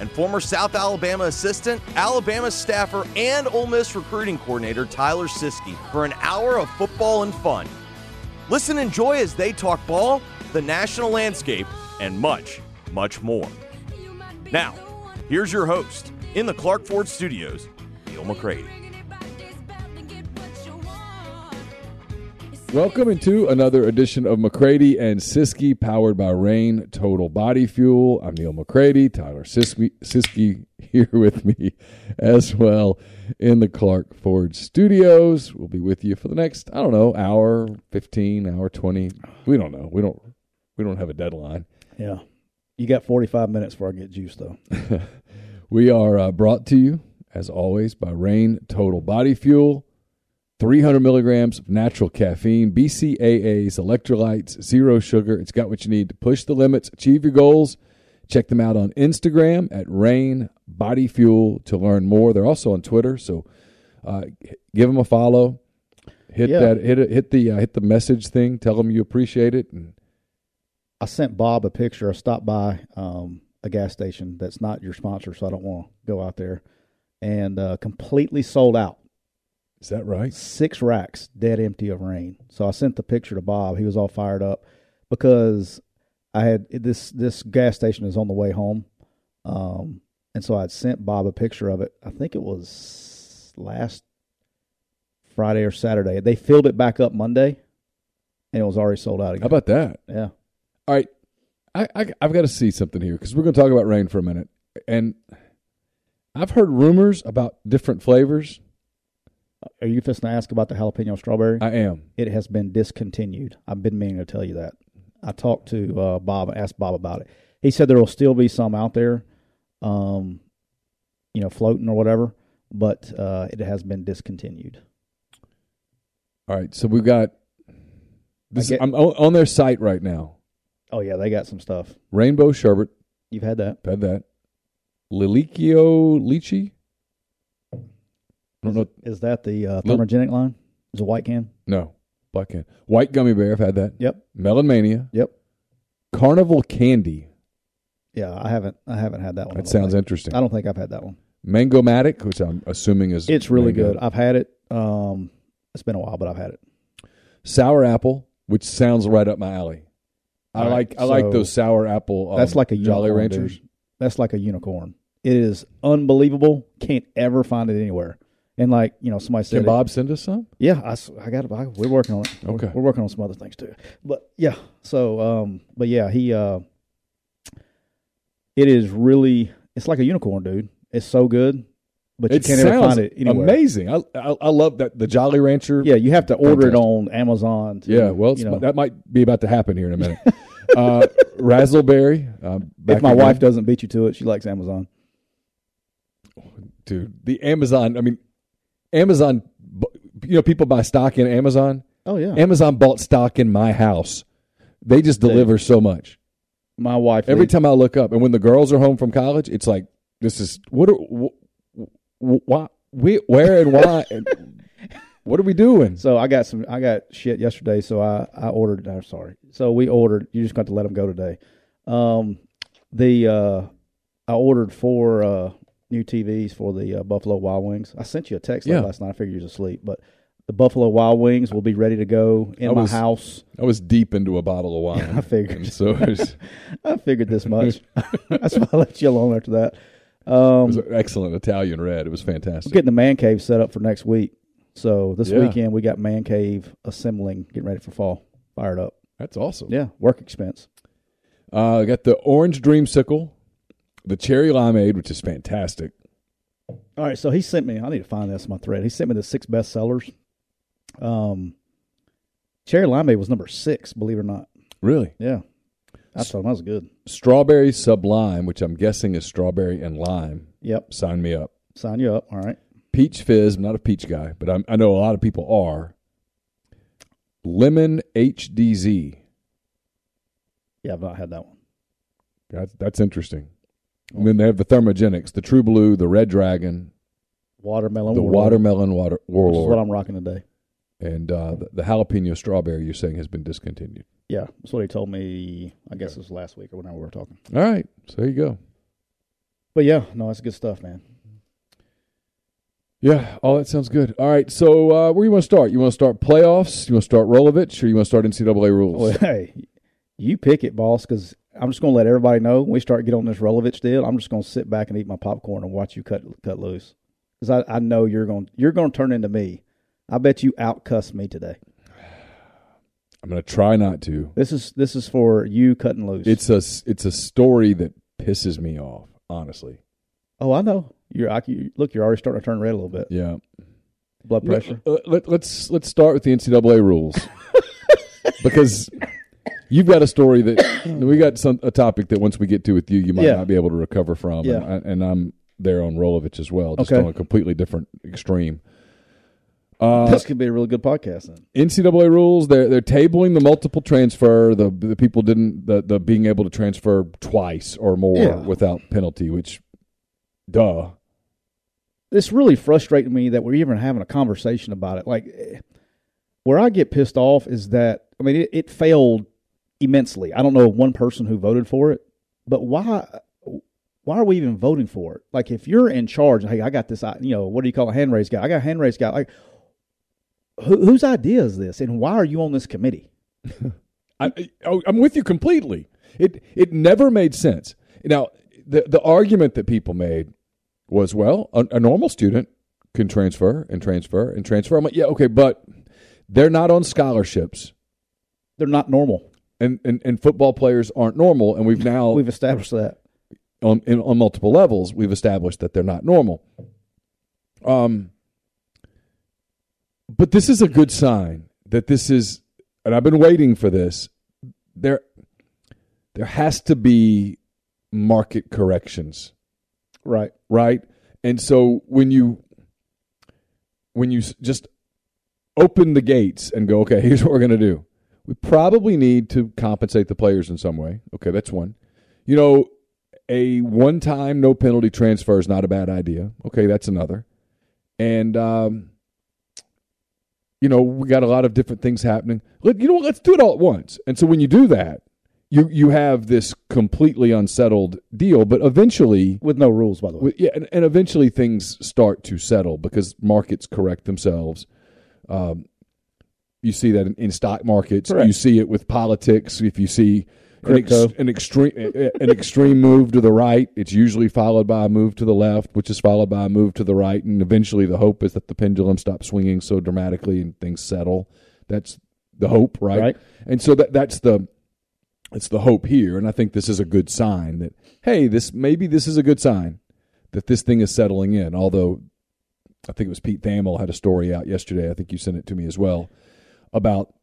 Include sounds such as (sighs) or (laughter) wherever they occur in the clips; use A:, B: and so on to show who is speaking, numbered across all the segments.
A: and former South Alabama assistant, Alabama staffer, and Ole Miss recruiting coordinator Tyler Siskey for an hour of football and fun. Listen and enjoy as they talk ball, the national landscape, and much, much more. Now, here's your host in the Clark Ford Studios, Neal McCready.
B: Welcome into another edition of McCready and Siskey, powered by Reign Total Body Fuel. I'm Neal McCready. Tyler Siskey, Siskey here with me as well in the Clark Ford Studios. We'll be with you for the next, I don't know, hour, fifteen, hour twenty. We don't know. We don't. We don't have a deadline.
C: Yeah, you got forty five minutes before I get juice though. (laughs)
B: we are uh, brought to you as always by Reign Total Body Fuel. 300 milligrams of natural caffeine, BCAAs, electrolytes, zero sugar. It's got what you need to push the limits, achieve your goals. Check them out on Instagram at Reign Body Fuel to learn more. They're also on Twitter, so uh, give them a follow. Hit
C: Yeah.
B: that, hit hit the uh, hit the message thing. Tell them you appreciate it. And
C: I sent Bob a picture. I stopped by um, a gas station that's not your sponsor, so I don't want to go out there. And uh, completely sold out.
B: Is that right?
C: Six racks dead empty of Reign. So I sent the picture to Bob. He was all fired up because I had this this gas station is on the way home, um, and so I sent Bob a picture of it. I think it was last Friday or Saturday. They filled it back up Monday, and it was already sold out again.
B: How about that?
C: yeah.
B: All right, I, I I've got to see something here because we're going to talk about Reign for a minute, and I've heard rumors about different flavors.
C: Are you just to ask about the jalapeno strawberry?
B: I am.
C: it has been discontinued. I've been meaning to tell you that. I talked to uh, Bob, asked Bob about it. He said there will still be some out there, um, you know, floating or whatever, but uh, it has been discontinued.
B: All right, so we've got this.
C: Get-
B: I'm on on their site right now.
C: Oh yeah, they got some stuff.
B: Rainbow sherbet,
C: You've had that.
B: had that. Lilikoi lychee. I don't know.
C: Is that the uh, thermogenic line? Is a white can?
B: No, black can. White gummy bear. I've had that.
C: Yep.
B: Melon mania.
C: Yep.
B: Carnival candy.
C: Yeah, I haven't. I haven't had that one.
B: That sounds
C: think.
B: interesting.
C: I don't think I've had that one.
B: Mango matic, which I'm assuming is
C: It's really
B: mango.
C: good. I've had it. Um, it's been a while, but I've had it.
B: Sour apple, which sounds right up my alley. I
C: right,
B: like I like those sour apple. Um,
C: That's like a
B: Jolly Ranchers.
C: dude. That's like a unicorn. It is unbelievable. Can't ever find it anywhere. And like you know, somebody said,
B: Can
C: it-
B: Bob send us some?
C: yeah, I, I got it. I, we're working on it. We're-
B: Okay.
C: we're, working on some other things too. But yeah, so um, but yeah, he uh, it is really it's like a unicorn, dude. It's so good, but you
B: it
C: can't ever find it anywhere.
B: amazing. I, I I love that the Jolly Rancher.
C: Yeah, you have to order it on Amazon. To,
B: Yeah, well,
C: you know,
B: that might be about to happen here in a minute. (laughs) uh, Razzleberry. Um, back
C: if my
B: again.
C: wife doesn't beat you to it, she likes Amazon.
B: dude, the Amazon. I mean, Amazon. You know, people buy stock in Amazon.
C: Oh yeah,
B: Amazon bought stock in my house. They just
C: They-
B: deliver so much.
C: my wife
B: Every
C: leaves-
B: time I look up, and when the girls are home from college, it's like this is what, are, wh- wh- why, we, where, and why. (laughs) And What are we doing?
C: So I got some. I got shit yesterday. So I I ordered. I'm sorry. So we ordered. You just got to let them go today. Um, the uh, I ordered four uh new TVs for the uh, Buffalo Wild Wings. I sent you a text
B: Yeah.
C: last night. I figured you was asleep, but the Buffalo Wild Wings will be ready to go in
B: I
C: my house.
B: I was deep into a bottle of wine. (laughs)
C: I figured.
B: And so was, (laughs)
C: I figured this much. (laughs) That's why I left you alone after that.
B: it
C: Um,
B: was an excellent Italian red. It was fantastic.
C: We're getting the man cave set up for next week. So this
B: Yeah.
C: weekend we got man cave assembling, getting ready for fall. Fired up.
B: That's awesome.
C: Yeah, work expense.
B: Uh, I got the orange dreamsicle, the cherry limeade, which is fantastic.
C: All right, so he sent me. I need to find this in my thread. He sent me the six best sellers. Um, cherry limeade was number six. Believe it or not.
B: Really,
C: Yeah, I him that was good.
B: strawberry sublime, which I'm guessing is strawberry and lime.
C: Yep,
B: Sign me up.
C: sign you up. All right.
B: Peach fizz. I'm not a peach guy, but I'm, I know a lot of people are. Lemon HDZ.
C: Yeah, I've not had that one.
B: That's, that's interesting. And then they have the thermogenics, the True Blue, the Red Dragon,
C: Watermelon.
B: the
C: Warlord,
B: watermelon water,
C: Which is what I'm rocking today.
B: and uh, the, the jalapeno strawberry. You're saying has been discontinued.
C: Yeah, that's what he told me. I guess it was last week or whenever we were talking.
B: All right, so there you go.
C: But yeah, no, that's good stuff, man.
B: Yeah, all that sounds good. All right, so uh, where you want to start? You want to start playoffs? You want to start Rolovich, or you want to start NCAA rules?
C: Well, (laughs) hey, you pick it, boss, because I'm just going to let everybody know when we start getting on this Rolovich deal. I'm just going to sit back and eat my popcorn and watch you cut cut loose, because I, I know you're going you're going to turn into me. I bet you outcuss me today.
B: I'm going to try not to.
C: This is this is for you cutting loose.
B: It's a it's a story that pisses me off. Honestly,
C: oh, I know. You're I, you, look. You're already starting to turn red a little bit.
B: yeah.
C: Blood pressure.
B: Let, let, let's let's start with the NCAA rules (laughs) because you've got a story that (coughs) we got some a topic that once we get to with you, you might
C: Yeah.
B: not be able to recover from.
C: Yeah.
B: and, I, and I'm there on Rolovich as well, just
C: Okay.
B: on a completely different extreme. Uh,
C: this could be a really good podcast then.
B: NCAA rules they're they're tabling the multiple transfer the the people didn't the the being able to transfer twice or more
C: Yeah.
B: without penalty which duh
C: This really frustrated me that we're even having a conversation about it. Like, where I get pissed off is that I mean it, it failed immensely. I don't know one person who voted for it, but why? Why are we even voting for it? Like, if you're in charge, hey, I got this. You know, what do you call a hand raised guy? I got a hand raised guy. Like, who, whose idea is this, and why are you on this committee? (laughs)
B: I, I oh, I'm with you completely it it never made sense now the the argument that people made was well a, a normal student can transfer and transfer and transfer I'm like yeah okay but they're not on scholarships
C: They're not normal.
B: And and, and football players aren't normal and we've now
C: We've established that.
B: on in, on multiple levels, we've established that they're not normal. Um, but this is a good sign that this is, and I've been waiting for this. There, there has to be market corrections,
C: Right.
B: right? And so when you when you just open the gates and go, okay, (laughs) here's what we're going to do. We probably need to compensate the players in some way. Okay, that's one. You know, a one time no penalty transfer is not a bad idea. Okay, that's another. And um, you know, we got a lot of different things happening. Let, you know what? Let's do it all at once. And so when you do that, you you have this completely unsettled deal. But eventually,
C: With no rules, by the way.
B: with- yeah, and, and eventually things start to settle because markets correct themselves. Um, you see that in, in stock markets.
C: Correct.
B: You see it with politics. If you see an, ex, an extreme an extreme move to the right, it's usually followed by a move to the left, which is followed by a move to the right, and eventually the hope is that the pendulum stops swinging so dramatically and things settle. That's the hope, right?
C: Right.
B: And so that that's the it's the hope here, and I think this is a good sign that hey, this maybe this is a good sign that this thing is settling in. Although I think it was Pete Thamel had a story out yesterday. I think you sent it to me as well about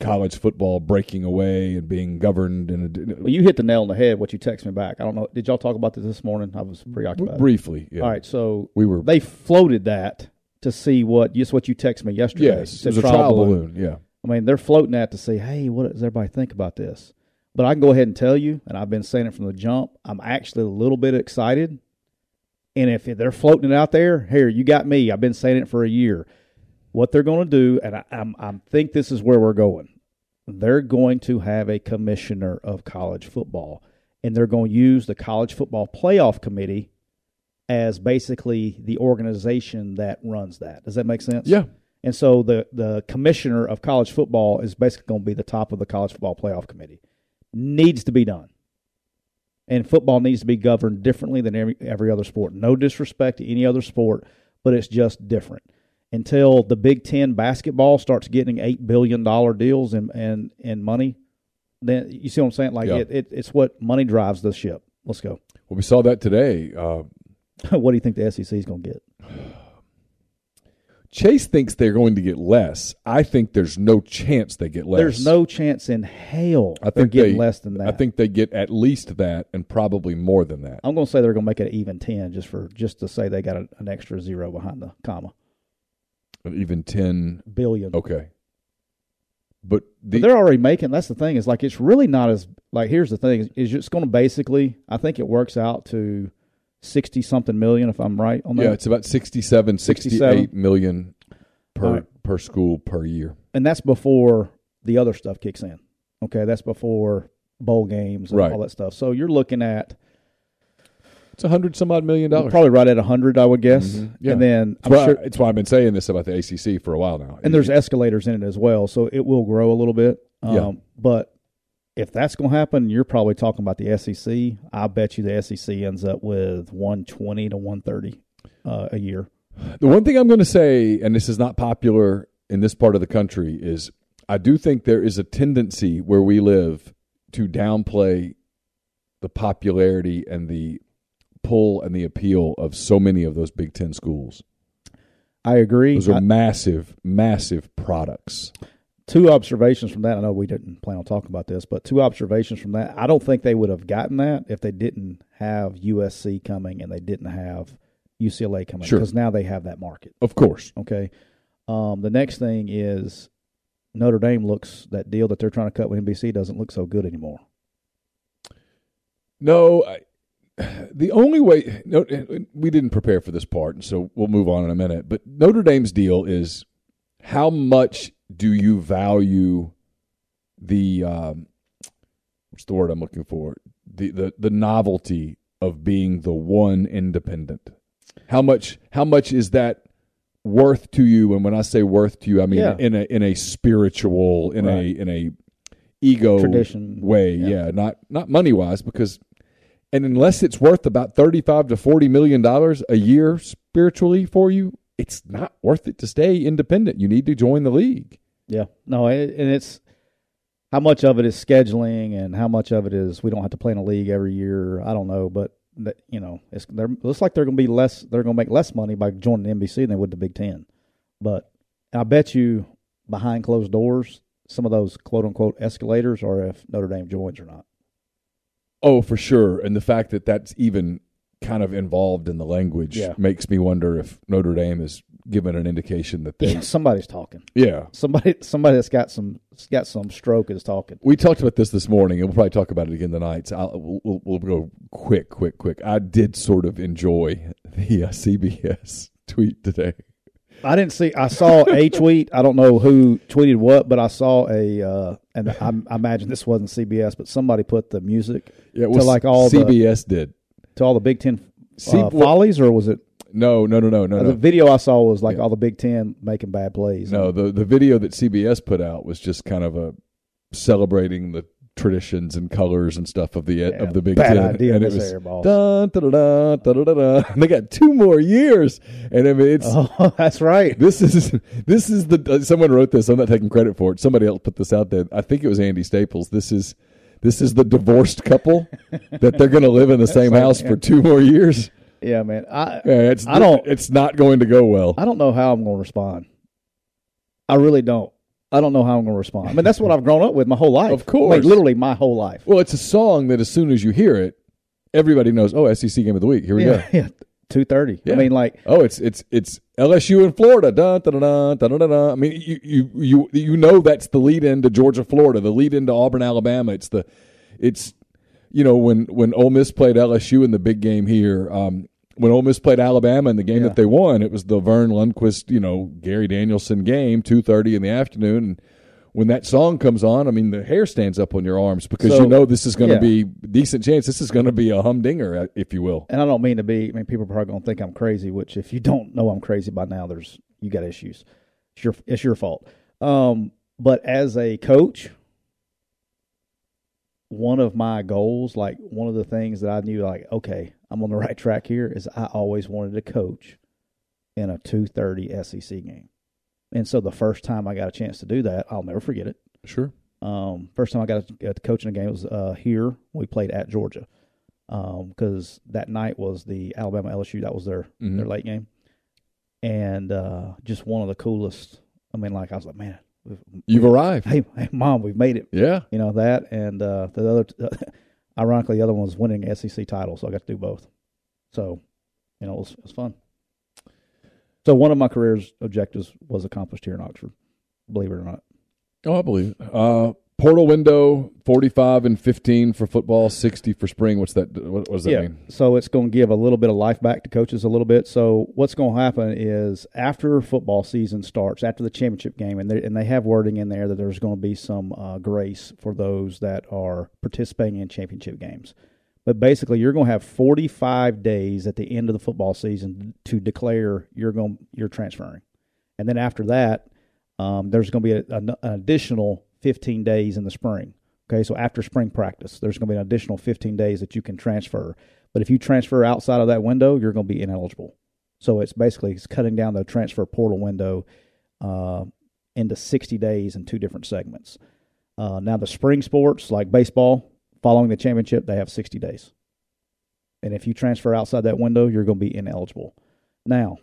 B: college football breaking away and being governed in a
C: Well, you hit the nail on the head. What you text me back. I don't know. Did y'all talk about this this morning? I was preoccupied.
B: briefly. Yeah.
C: All right, so
B: we were
C: they floated that to see what just what you text me yesterday.
B: yes, it was a trial balloon. Yeah,
C: I mean, they're floating that to say, hey, what does everybody think about this? But I can go ahead and tell you, and I've been saying it from the jump. I'm actually a little bit excited. And if they're floating it out there, here you got me. I've been saying it for a year. What they're going to do, and I, I'm, I think this is where we're going. They're going to have a commissioner of college football, and they're going to use the college football playoff committee as basically the organization that runs that. Does that make sense?
B: Yeah.
C: And so the the commissioner of college football is basically going to be the top of the college football playoff committee. Needs to be done. And football needs to be governed differently than every every other sport. No disrespect to any other sport, but it's just different. Until the Big Ten basketball starts getting eight billion dollar deals and and and money, then you see what I'm saying? Like
B: Yeah.
C: it, it, it's what money drives the ship. Let's go.
B: Well, we saw that today. Uh, (laughs)
C: what do you think the SEC is going to get? (sighs)
B: Chase thinks they're going to get less. I think there's no chance they get less.
C: There's no chance in hell
B: I
C: they're
B: think
C: getting
B: they,
C: less than that.
B: I think they get at least that, and probably more than that.
C: I'm going to say they're going to make it an even ten, just for just to say they got a, an extra zero behind the comma.
B: Even 10
C: billion.
B: Okay. But the
C: But they're already making. That's the thing. Is like it's really not as like. Here's the thing: is it's going to basically. I think it works out to sixty something million, if I'm right on that.
B: yeah, it's about 67,
C: 67.
B: 68 million per
C: right.
B: per school per year.
C: and that's before the other stuff kicks in. Okay, that's before bowl games and
B: Right.
C: all that stuff. So you're looking at
B: It's a hundred some odd million dollars.
C: probably right at a hundred, I would guess.
B: Mhm. Yeah.
C: And then
B: It's
C: I'm
B: why,
C: sure,
B: it's why I've been saying this about the ACC for a while now.
C: and there's escalators in it as well, so it will grow a little bit. Um,
B: Yeah.
C: But if that's going to happen, you're probably talking about the SEC. I bet you the SEC ends up with 120 to 130 uh, a year.
B: The one thing I'm going to say, and this is not popular in this part of the country, is I do think there is a tendency where we live to downplay the popularity and the pull and the appeal of so many of those Big Ten schools.
C: I agree.
B: Those are
C: I-
B: massive, massive products.
C: two observations from that. I know we didn't plan on talking about this, but two observations from that. I don't think they would have gotten that if they didn't have USC coming and they didn't have UCLA coming
B: Sure.
C: because now they have that market.
B: Of course.
C: Okay. Um, the next thing is Notre Dame looks that deal that they're trying to cut with NBC doesn't look so good anymore.
B: No, I, (sighs) the only way no, we didn't prepare for this part, and so we'll move on in a minute. But Notre Dame's deal is how much do you value the um, what's the word I'm looking for the the the novelty of being the one independent. How much how much is that worth to you? And when I say worth to you, I mean
C: Yeah.
B: in a in a spiritual in
C: Right.
B: a in a ego
C: Tradition.
B: way,
C: Yeah.
B: yeah, not not money wise because and unless it's worth about 35 to 40 million dollars a year spiritually for you, it's not worth it to stay independent. You need to join the league.
C: Yeah. No, and it's how much of it is scheduling and how much of it is we don't have to play in a league every year. I don't know, but that, you know, it's they're, it looks like they're going to be less. They're going to make less money by joining NBC than they would the Big Ten. But I bet you behind closed doors, some of those quote unquote escalators are if Notre Dame joins or not.
B: Oh, for sure. And the fact that that's even kind of involved in the language
C: Yeah.
B: makes me wonder if Notre Dame is given an indication that they
C: Yeah, (laughs) somebody's talking.
B: yeah.
C: Somebody, somebody that's got some got some stroke is talking.
B: We talked about this this morning, and we'll probably talk about it again tonight. So I'll, we'll, we'll, we'll go quick, quick, quick. I did sort of enjoy the uh, CBS (laughs) tweet today.
C: I didn't see. I saw a tweet. I don't know who tweeted what, but I saw a, uh, and I, I imagine this wasn't CBS, but somebody put the music
B: Yeah,
C: to like all the
B: CBS did.
C: to all the Big Ten
B: C-
C: uh,
B: well-
C: follies, or was it
B: No, no, no, no, no,
C: the
B: no.
C: video I saw was like
B: Yeah.
C: all the Big Ten making bad plays?
B: No, the the video that CBS put out was just kind of a celebrating the traditions and colors and stuff of the
C: Yeah,
B: of the Big
C: bad
B: Ten,
C: idea,
B: and it was dun. And they got two more years, and I mean it's (laughs)
C: Oh, that's right.
B: this is this is the uh, someone wrote this. I'm not taking credit for it. Somebody else put this out there. I think it was Andy Staples. This is this is the divorced couple (laughs) that they're going to live in the same
C: like-
B: house for two more years.
C: Yeah, man. I
B: Yeah, it's
C: I don't-
B: It's not going to go well.
C: I don't know how I'm going to respond. I really don't. I don't know how I'm going to respond. I mean, that's what I've grown up with my whole life.
B: Of course.
C: like literally my whole life.
B: Well, it's a song that as soon as you hear it, everybody knows. Oh, SEC game of the week. Here we
C: yeah,
B: go. (laughs)
C: yeah. Two thirty.
B: Yeah.
C: I mean, like
B: Oh, it's it's it's LSU in Florida. Dun, dun, dun, dun, dun, dun. I mean, you you you you know that's the lead in to Georgia, Florida, the lead into Auburn, Alabama. It's the it's you know when when Ole Miss played LSU in the big game here. Um, when Ole Miss played Alabama in the game
C: Yeah.
B: that they won, it was the Verne Lundquist, you know, Gary Danielson game, two thirty in the afternoon. And when that song comes on, I mean, the hair stands up on your arms because
C: So,
B: you know this is going to
C: yeah.
B: be decent chance. This is going to be a humdinger, uh, if you will.
C: and I don't mean to be. I mean, people are probably going to think I'm crazy. Which, if you don't know I'm crazy by now, there's you got issues. It's your it's your fault. Um, but as a coach, one of my goals, like one of the things that I knew, like okay, I'm on the right track here, is I always wanted to coach in a two thirty SEC game. And so the first time I got a chance to do that, I'll never forget it.
B: Sure.
C: Um, first time I got to, coach in a game was uh, here. We played at Georgia because that night was the Alabama LSU. That was their
B: Mhm.
C: their late game, and uh, just one of the coolest. I mean, like I was like, man, we've,
B: You've arrived.
C: hey, hey, mom, we've made it.
B: Yeah.
C: You know that, and uh, the other, ironically, the other one was winning SEC title, so I got to do both. So, you know, it was, it was fun. So one of my career's objectives was accomplished here in Oxford. Believe it or not.
B: Oh, I believe. it. Uh, portal window forty-five and fifteen for football, sixty for spring. What's that? What, what does that
C: yeah.
B: mean?
C: So it's going to give a little bit of life back to coaches a little bit. So what's going to happen is after football season starts, after the championship game, and they, and they have wording in there that there's going to be some uh, grace for those that are participating in championship games. But basically, you're going to have 45 days at the end of the football season to declare you're going you're transferring, and then after that, um, there's going to be a, an additional 15 days in the spring. Okay, so after spring practice, there's going to be an additional 15 days that you can transfer. But if you transfer outside of that window, you're going to be ineligible. So it's basically it's cutting down the transfer portal window uh, into 60 days in two different segments. Uh, now the spring sports like baseball, following the championship, they have 60 days. And if you transfer outside that window, you're going to be ineligible. Now,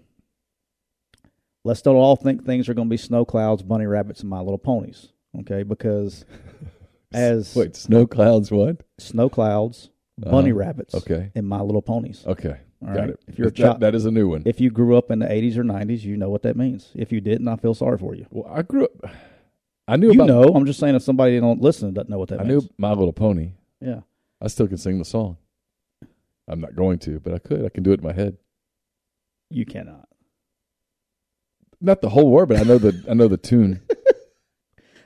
C: let's don't all think things are going to be snow clouds, bunny rabbits, and my little ponies. Okay, because (laughs) as
B: Wait, snow clouds. What?
C: snow clouds, bunny
B: Uh-huh.
C: rabbits,
B: Okay.
C: and My Little Ponies.
B: Okay.
C: All
B: Got
C: right.
B: it.
C: If you're a
B: that,
C: child,
B: that is a new one.
C: if you grew up in the 80s or 90s, you know what that means. If you didn't, I feel sorry for you.
B: well, I grew up. I knew
C: You
B: about.
C: know, I'm just saying if somebody don't listen doesn't know what that
B: I knew. My Little Pony.
C: Yeah.
B: I still can sing the song. I'm not going to, but I could. I can do it in my head.
C: You cannot.
B: Not the whole word, but I know the I know the tune. (laughs)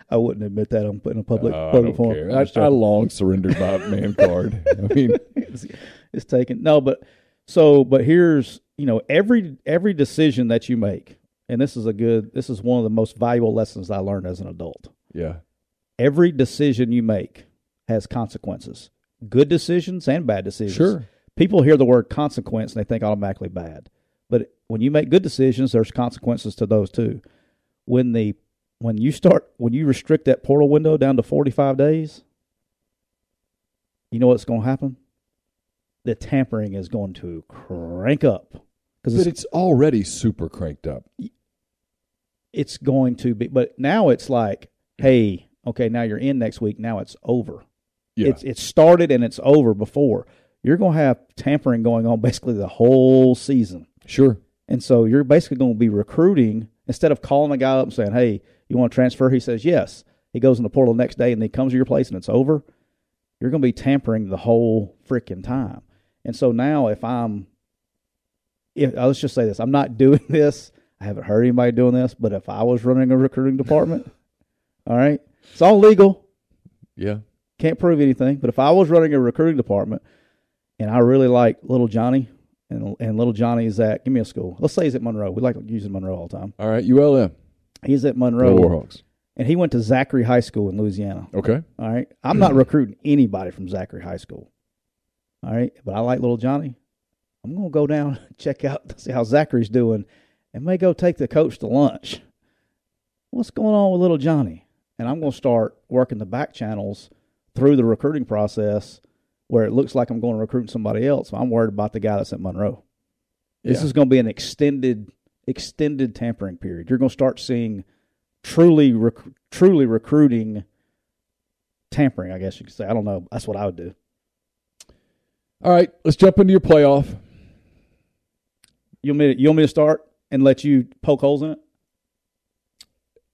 C: I wouldn't admit that I'm putting a public
B: Uh, I
C: public
B: don't
C: forum.
B: I, I long surrendered my man (laughs) card. I mean,
C: it's, it's taken. No, but so but here's you know every every decision that you make, and this is a good. This is one of the most valuable lessons I learned as an adult.
B: yeah,
C: Every decision you make has consequences. Good decisions and bad decisions.
B: sure.
C: people hear the word consequence and they think automatically bad. But when you make good decisions, there's consequences to those too. When the when you start when you restrict that portal window down to 45 days, you know what's going to happen? The tampering is going to crank up because
B: But
C: it's,
B: it's already super cranked up.
C: it's going to be. But now it's like, hey, okay, now you're in next week. Now it's over.
B: Yeah,
C: It's it started and it's over before. You're going to have tampering going on basically the whole season.
B: sure.
C: And so you're basically going to be recruiting instead of calling a guy up and saying, "Hey, you want to transfer?" He says, "Yes." He goes in the portal the next day and he comes to your place and it's over. You're going to be tampering the whole freaking time. And so now, if I'm, if uh, let's just say this, I'm not (laughs) doing this. I haven't heard anybody doing this, but if I was running a recruiting department, (laughs) all right, it's all legal.
B: Yeah,
C: Can't prove anything, but if I was running a recruiting department and I really like little Johnny and and little Johnny is at give me a school. Let's say he's at Monroe. We like using Monroe all the time.
B: all right. ULM.
C: He's at Monroe
B: Warhawks.
C: and he went to Zachary High School in Louisiana.
B: Okay.
C: All right. I'm not recruiting anybody from Zachary High School. All right. But I like little Johnny. I'm gonna go down (laughs) check out see how Zachary's doing and may go take the coach to lunch. What's going on with little Johnny? And I'm gonna start working the back channels through the recruiting process where it looks like I'm going to recruit somebody else. I'm worried about the guy that's at Monroe. This
B: Yeah.
C: is going to be an extended extended tampering period. You're going to start seeing truly rec- truly recruiting tampering, I guess you could say. I don't know. That's what I would do.
B: All right. Let's jump into your playoff.
C: You want me to, you want me to start and let you poke holes in it?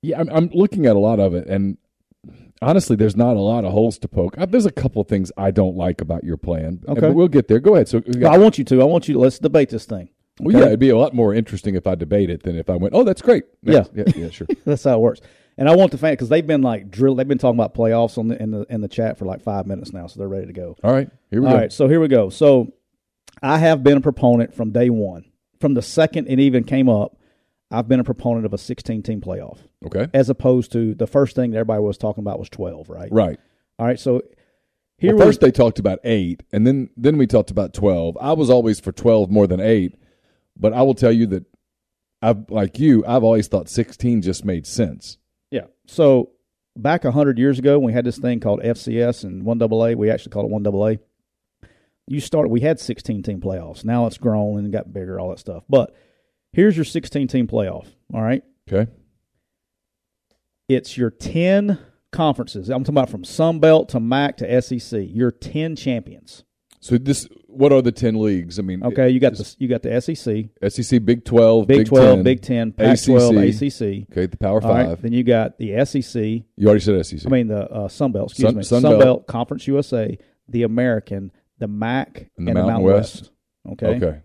B: Yeah, I'm, I'm looking at a lot of it, and honestly, there's not a lot of holes to poke. Uh, There's a couple of things I don't like about your plan.
C: Okay.
B: but we'll get there. Go ahead. So, got-
C: I want you to. I want you to. Let's debate this thing.
B: Well, yeah, it'd be a lot more interesting if I debate it than if I went, "Oh, that's great." Next. yeah, yeah, sure. (laughs)
C: That's how it works. And I want the fan because they've been like drill. They've been talking about playoffs on the in the in the chat for like five minutes now, so they're ready to go.
B: All right, here we
C: All
B: go.
C: right, so here we go. So I have been a proponent from day one, from the second it even came up. I've been a proponent of a 16 team playoff
B: Okay,
C: as opposed to the first thing that everybody was talking about was 12, right?
B: right.
C: All right, so here
B: Well, first they talked about eight, and then then we talked about twelve. I was always for twelve more than eight, but I will tell you that I've like you. I've always thought sixteen just made sense.
C: Yeah. So back hundred years ago, when we had this thing called FCS and one AA, we actually called it one AA. You started. We had sixteen team playoffs. Now it's grown and got bigger, all that stuff. But here's your sixteen team playoff. All right.
B: Okay,
C: It's your ten conferences. I'm talking about from Sun Belt to MAC to SEC. Your ten champions.
B: so this what are the ten leagues? I mean,
C: Okay. You got the you got the SEC,
B: SEC, Big Twelve,
C: Big,
B: Big
C: Twelve,
B: 10,
C: Big Ten, Pac twelve,
B: ACC. Okay, the Power
C: All right.
B: Five.
C: Then you got the SEC.
B: You already said SEC.
C: I mean the uh, Sun Belt. Excuse
B: Sun-
C: me.
B: Sun
C: Sun,
B: Belt.
C: Belt. Conference USA, the American, the MAC,
B: And the Mountain West.
C: Okay?
B: okay,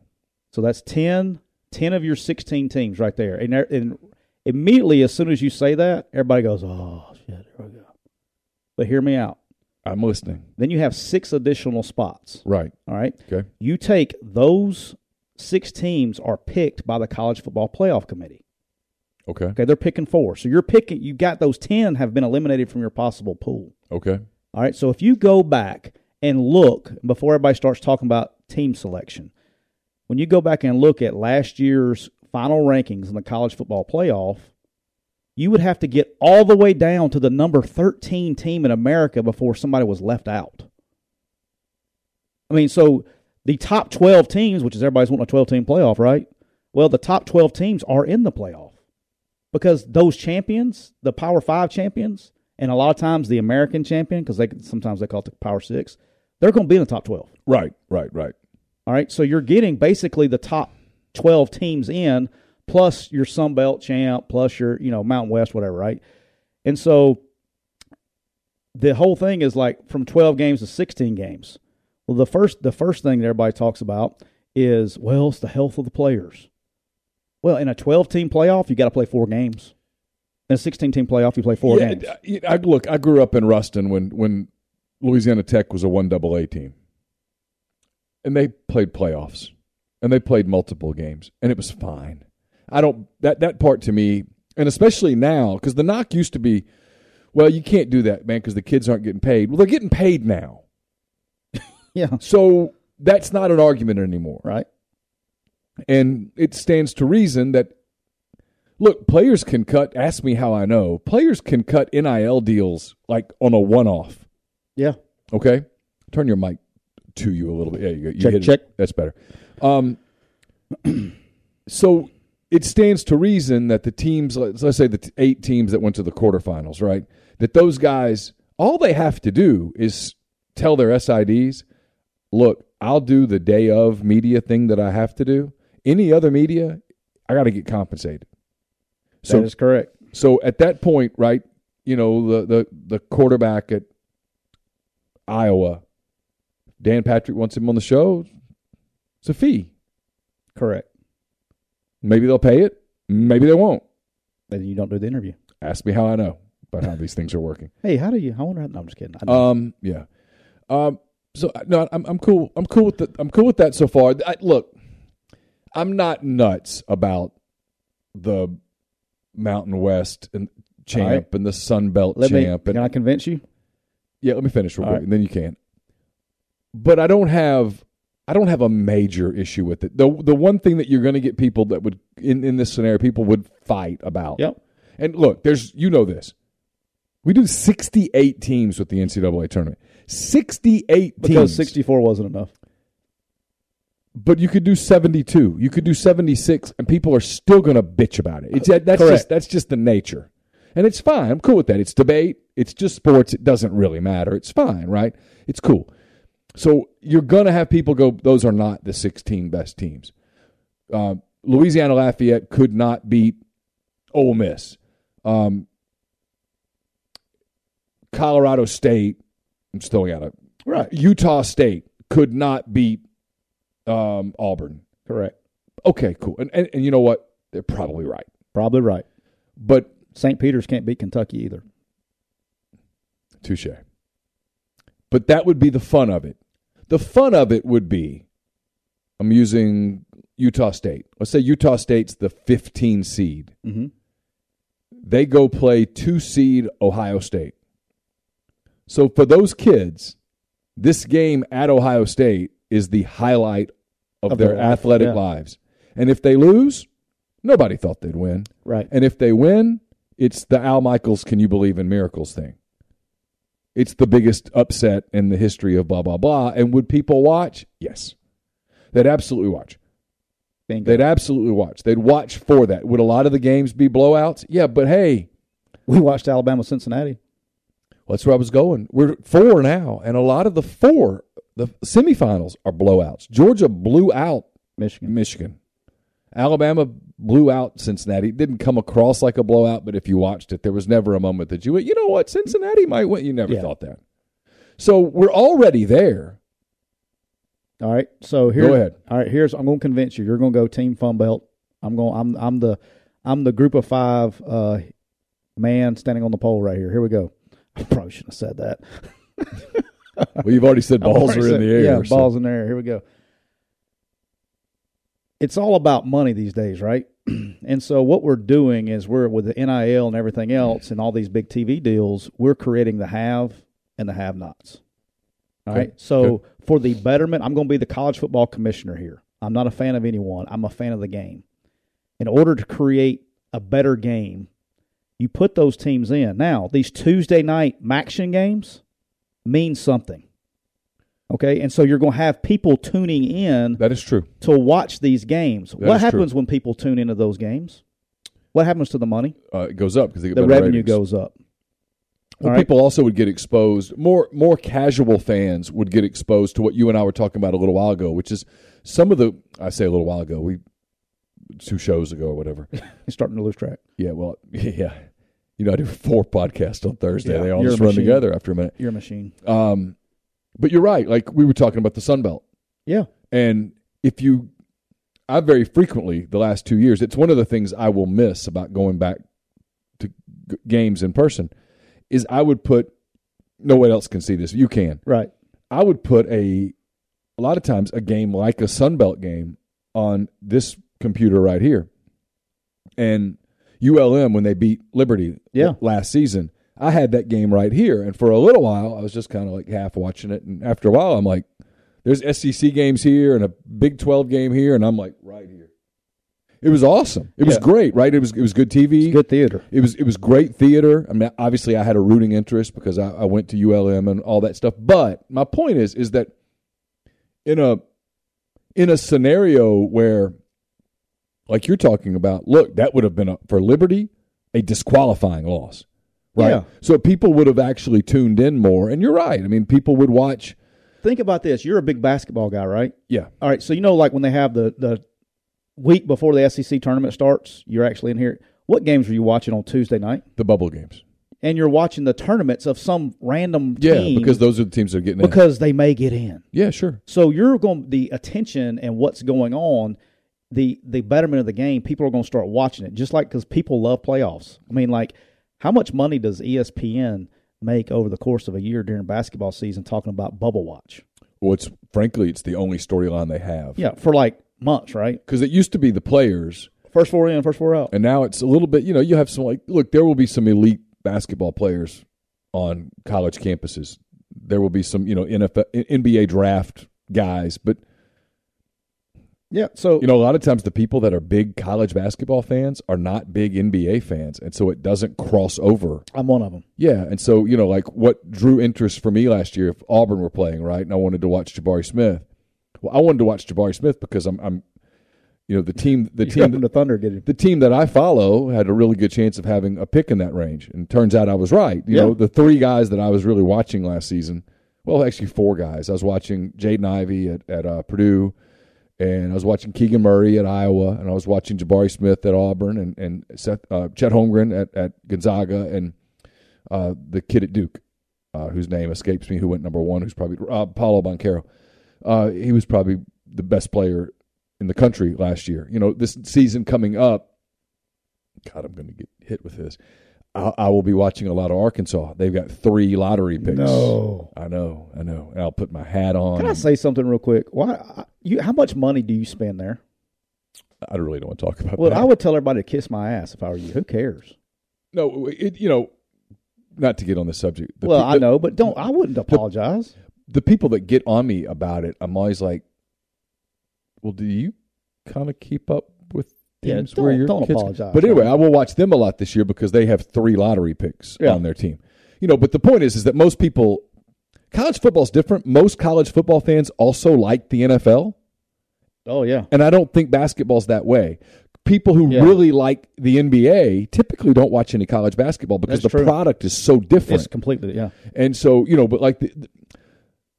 C: So that's 10, 10 of your sixteen teams right there. And, there- and immediately as soon as you say that, everybody goes, "Oh shit, here we go." But hear me out.
B: I'm listening.
C: Then you have six additional spots.
B: Right.
C: All right.
B: Okay.
C: You take those six teams are picked by the college football playoff committee.
B: Okay.
C: Okay, they're picking four. So you're picking. You got those ten have been eliminated from your possible pool.
B: Okay.
C: All right. So if you go back and look before everybody starts talking about team selection, when you go back and look at last year's final rankings in the college football playoff, you would have to get all the way down to the number 13 team in America before somebody was left out. I mean, so the top 12 teams, which is everybody's wanting a 12 team playoff, right? Well, the top 12 teams are in the playoff because those champions, the Power Five champions, and a lot of times the American champion, because they sometimes they call it the Power Six, they're going to be in the top 12.
B: Right. Right. Right.
C: All right, so you're getting basically the top 12 teams in, plus your Sun Belt champ, plus your you know Mountain West, whatever, right? And so the whole thing is like from 12 games to 16 games. Well, the first the first thing that everybody talks about is well, it's the health of the players. Well, in a 12 team playoff, you got to play four games. In a 16 team playoff, you play four
B: yeah,
C: games.
B: I, I look. I grew up in Ruston when when Louisiana Tech was a one double A team, and they played playoffs, and they played multiple games, and it was fine. I don't that that part to me, and especially now because the knock used to be, well, you can't do that, man, because the kids aren't getting paid. Well, they're getting paid now, (laughs)
C: Yeah,
B: so that's not an argument anymore.
C: right.
B: And it stands to reason that look, players can cut. Ask me how I know. Players can cut NIL deals like on a one-off.
C: Yeah.
B: Okay, turn your mic to you a little bit. Yeah, you go. You
C: Check,
B: hit it.
C: check.
B: That's better. Um, (clears throat) so it stands to reason that the teams, let's say the eight teams that went to the quarterfinals, right? That those guys, all they have to do is tell their SIDs, look, I'll do the day of media thing that I have to do. Any other media, I got to get compensated. So
C: that is correct.
B: so at that point, right, you know, the the the quarterback at Iowa, Dan Patrick wants him on the show. It's a fee.
C: Correct.
B: Maybe they'll pay it. Maybe they won't.
C: Then you don't do the interview.
B: Ask me how I know about how these things are working. (laughs)
C: Hey, how do you? I wonder. How, no, I'm just kidding.
B: Um, yeah. Um, so no, I'm I'm cool. I'm cool with the, I'm cool with that so far. I, look, I'm not nuts about the Mountain West and champ
C: right.
B: and the Sun Belt
C: Let me.
B: champ and
C: Can I convince you?
B: Yeah, let me finish real
C: All
B: quick,
C: right.
B: and then you can. But I don't have I don't have a major issue with it. The the one thing that you're going to get people that would in in this scenario people would fight about.
C: Yep.
B: And look, there's you know this. We do 68 teams with the NCAA tournament. 68
C: Because
B: teams.
C: 64 wasn't enough.
B: but you could do 72. You could do 76 and people are still going to bitch about it. It's that's
C: Correct.
B: just that's just the nature. And it's fine. I'm cool with that. It's debate. It's just sports. It doesn't really matter. It's fine, right? It's cool. So you're going to have people go, those are not the 16 best teams. Uh, Louisiana Lafayette could not beat Ole Miss. Um, Colorado State. I'm just throwing out a
C: Right.
B: Utah State could not beat um, Auburn.
C: Correct.
B: Okay, cool. And, and and you know what? They're probably right.
C: Probably right.
B: But
C: St. Peter's can't beat Kentucky either.
B: touche. But that would be the fun of it. The fun of it would be I'm using Utah State. Let's say Utah State's the 15 seed.
C: Mm-hmm.
B: They go play two seed Ohio State. So for those kids, this game at Ohio State is the highlight of,
C: Of
B: their,
C: their
B: athletic
C: yeah.
B: lives. And if they lose, nobody thought they'd win.
C: Right.
B: And if they win, it's the Al Michaels can you believe in miracles thing. It's the biggest upset in the history of blah blah blah. And would people watch? Yes. They'd absolutely watch.
C: Bingo.
B: They'd absolutely watch. They'd watch for that. Would a lot of the games be blowouts? Yeah, but hey,
C: we watched Alabama Cincinnati.
B: that's where I was going. We're four now, and a lot of the four, the semifinals are blowouts. Georgia blew out
C: Michigan.
B: Michigan. Alabama blew out Cincinnati. It didn't come across like a blowout, but if you watched it, there was never a moment that you went, you know what, Cincinnati might win. You never
C: Yeah.
B: thought that. So we're already there.
C: All right. So here.
B: Go ahead.
C: All right. Here's. I'm going to convince you. You're going to go Team Fun Belt. I'm going. I'm. I'm the. I'm the Group of Five uh, man standing on the pole right here. Here we go. I probably shouldn't have said that.
B: Well, you've already said (laughs) balls
C: already
B: are in
C: said-
B: the air.
C: Yeah,
B: so-
C: balls in the air. Here we go. It's all about money these days, right? (clears throat) and so what we're doing is we're with the NIL and everything else and all these big TV deals, we're creating the have and the have-nots. All
B: Okay,
C: right. So for the betterment, I'm going to be the college football commissioner here. I'm not a fan of anyone. I'm a fan of the game. In order to create a better game, you put those teams in. Now, these Tuesday night Maction games mean something. Okay, and so you're going to have people tuning in
B: That is true.
C: to watch these games.
B: That
C: what
B: is true.
C: happens when people tune into those games? What happens to the money?
B: Uh, it goes up because
C: The revenue
B: ratings.
C: goes up.
B: Well,
C: right.
B: people also would get exposed. More more casual fans would get exposed to what you and I were talking about a little while ago, which is some of the. I say a little while ago. We two shows ago or whatever. (laughs)
C: You're starting to lose track.
B: yeah. Well. (laughs) Yeah. You know, I do four podcasts on Thursday.
C: Yeah,
B: they all just run together after a minute.
C: You're a machine.
B: Um, but you're right. Like we were talking about the Sun Belt.
C: Yeah.
B: And if you, I very frequently the last two years, it's one of the things I will miss about going back to g- games in person, is I would put. No one else can see this. You can.
C: Right.
B: I would put a, a lot of times a game like a Sun Belt game on this computer right here, and ULM when they beat Liberty
C: Yeah.
B: last season. I had that game right here, and for a little while, I was just kind of like half watching it, and after a while, I'm like, "There's SEC games here and a Big Twelve game here," and I'm like, "Right here." It was awesome. It was
C: Yeah.
B: great, right? It was it was good TV.
C: It's good theater.
B: It was it was great theater. I mean, obviously, I had a rooting interest because I, I went to ULM and all that stuff. But my point is, is that in a in a scenario where, like you're talking about, look, that would have been a, for Liberty a disqualifying loss, right?
C: Yeah.
B: So people would have actually tuned in more. And you're right. I mean, people would watch.
C: Think about this. You're a big basketball guy, right?
B: Yeah,
C: All right. So you know, like when they have the the week before the SEC tournament starts, you're actually in here. What games were you watching on Tuesday night?
B: the bubble games.
C: And you're watching the tournaments of some random team.
B: Yeah, because those are the teams that are getting in.
C: because they may get in.
B: Yeah, sure.
C: So you're going the attention and what's going on, the the betterment of the game. People are going to start watching it, just like because people love playoffs. I mean, like how much money does ESPN make over the course of a year during basketball season talking about bubble watch?
B: Well, it's frankly, it's the only storyline they have.
C: Yeah, for like months, right?
B: because it used to be the players.
C: First four in, first four out.
B: And now it's a little bit, you know, you have some like, look, there will be some elite basketball players on college campuses. There will be some, you know, NFL, NBA draft guys, but
C: Yeah. So
B: you know, a lot of times the people that are big college basketball fans are not big NBA fans, and so it doesn't cross over.
C: I'm one of them.
B: Yeah, and so you know, like what drew interest for me last year, if Auburn were playing, right, and I wanted to watch Jabari Smith. Well, I wanted to watch Jabari Smith because I'm, I'm, you know, the team, the team,
C: the Thunder get
B: the team that I follow had a really good chance of having a pick in that range. And turns out I was right. You
C: Yeah.
B: know, the three guys that I was really watching last season, well, actually four guys. I was watching Jaden Ivey at, at uh, Purdue, and I was watching Keegan Murray at Iowa, and I was watching Jabari Smith at Auburn, and, and Seth, uh, Chet Holmgren at, at Gonzaga, and uh, the kid at Duke. uh, whose name escapes me, who went number one, who's probably uh, Paolo Banchero. Uh, he was probably the best player in the country last year. You know, this season coming up, God, I'm going to get hit with this. I, I, will be watching a lot of Arkansas. They've got three lottery picks.
C: No,
B: I know, I know. And I'll put my hat on.
C: Can I say something real quick? Why you? How much money do you spend there?
B: I really don't want to talk about.
C: Well,
B: that.
C: I would tell everybody to kiss my ass if I were you. Who cares?
B: No, it, you know, not to get on the subject.
C: The well, I know, but don't. I wouldn't apologize.
B: The, the, people that get on me about it, I'm always like, "Well, do you kind of keep up with teams
C: yeah,
B: where your
C: don't
B: kids?"
C: apologize.
B: But anyway? I will watch them a lot this year because they have three lottery picks yeah. on their team. You know, but the point is, is that most people, college football is different. Most college football fans also like the NFL.
C: Oh yeah,
B: and I don't think basketball's that way people who yeah. really like the NBA typically don't watch any college basketball because
C: That's
B: the
C: true.
B: product is so different.
C: It's completely, yeah.
B: And so, you know, but like the, the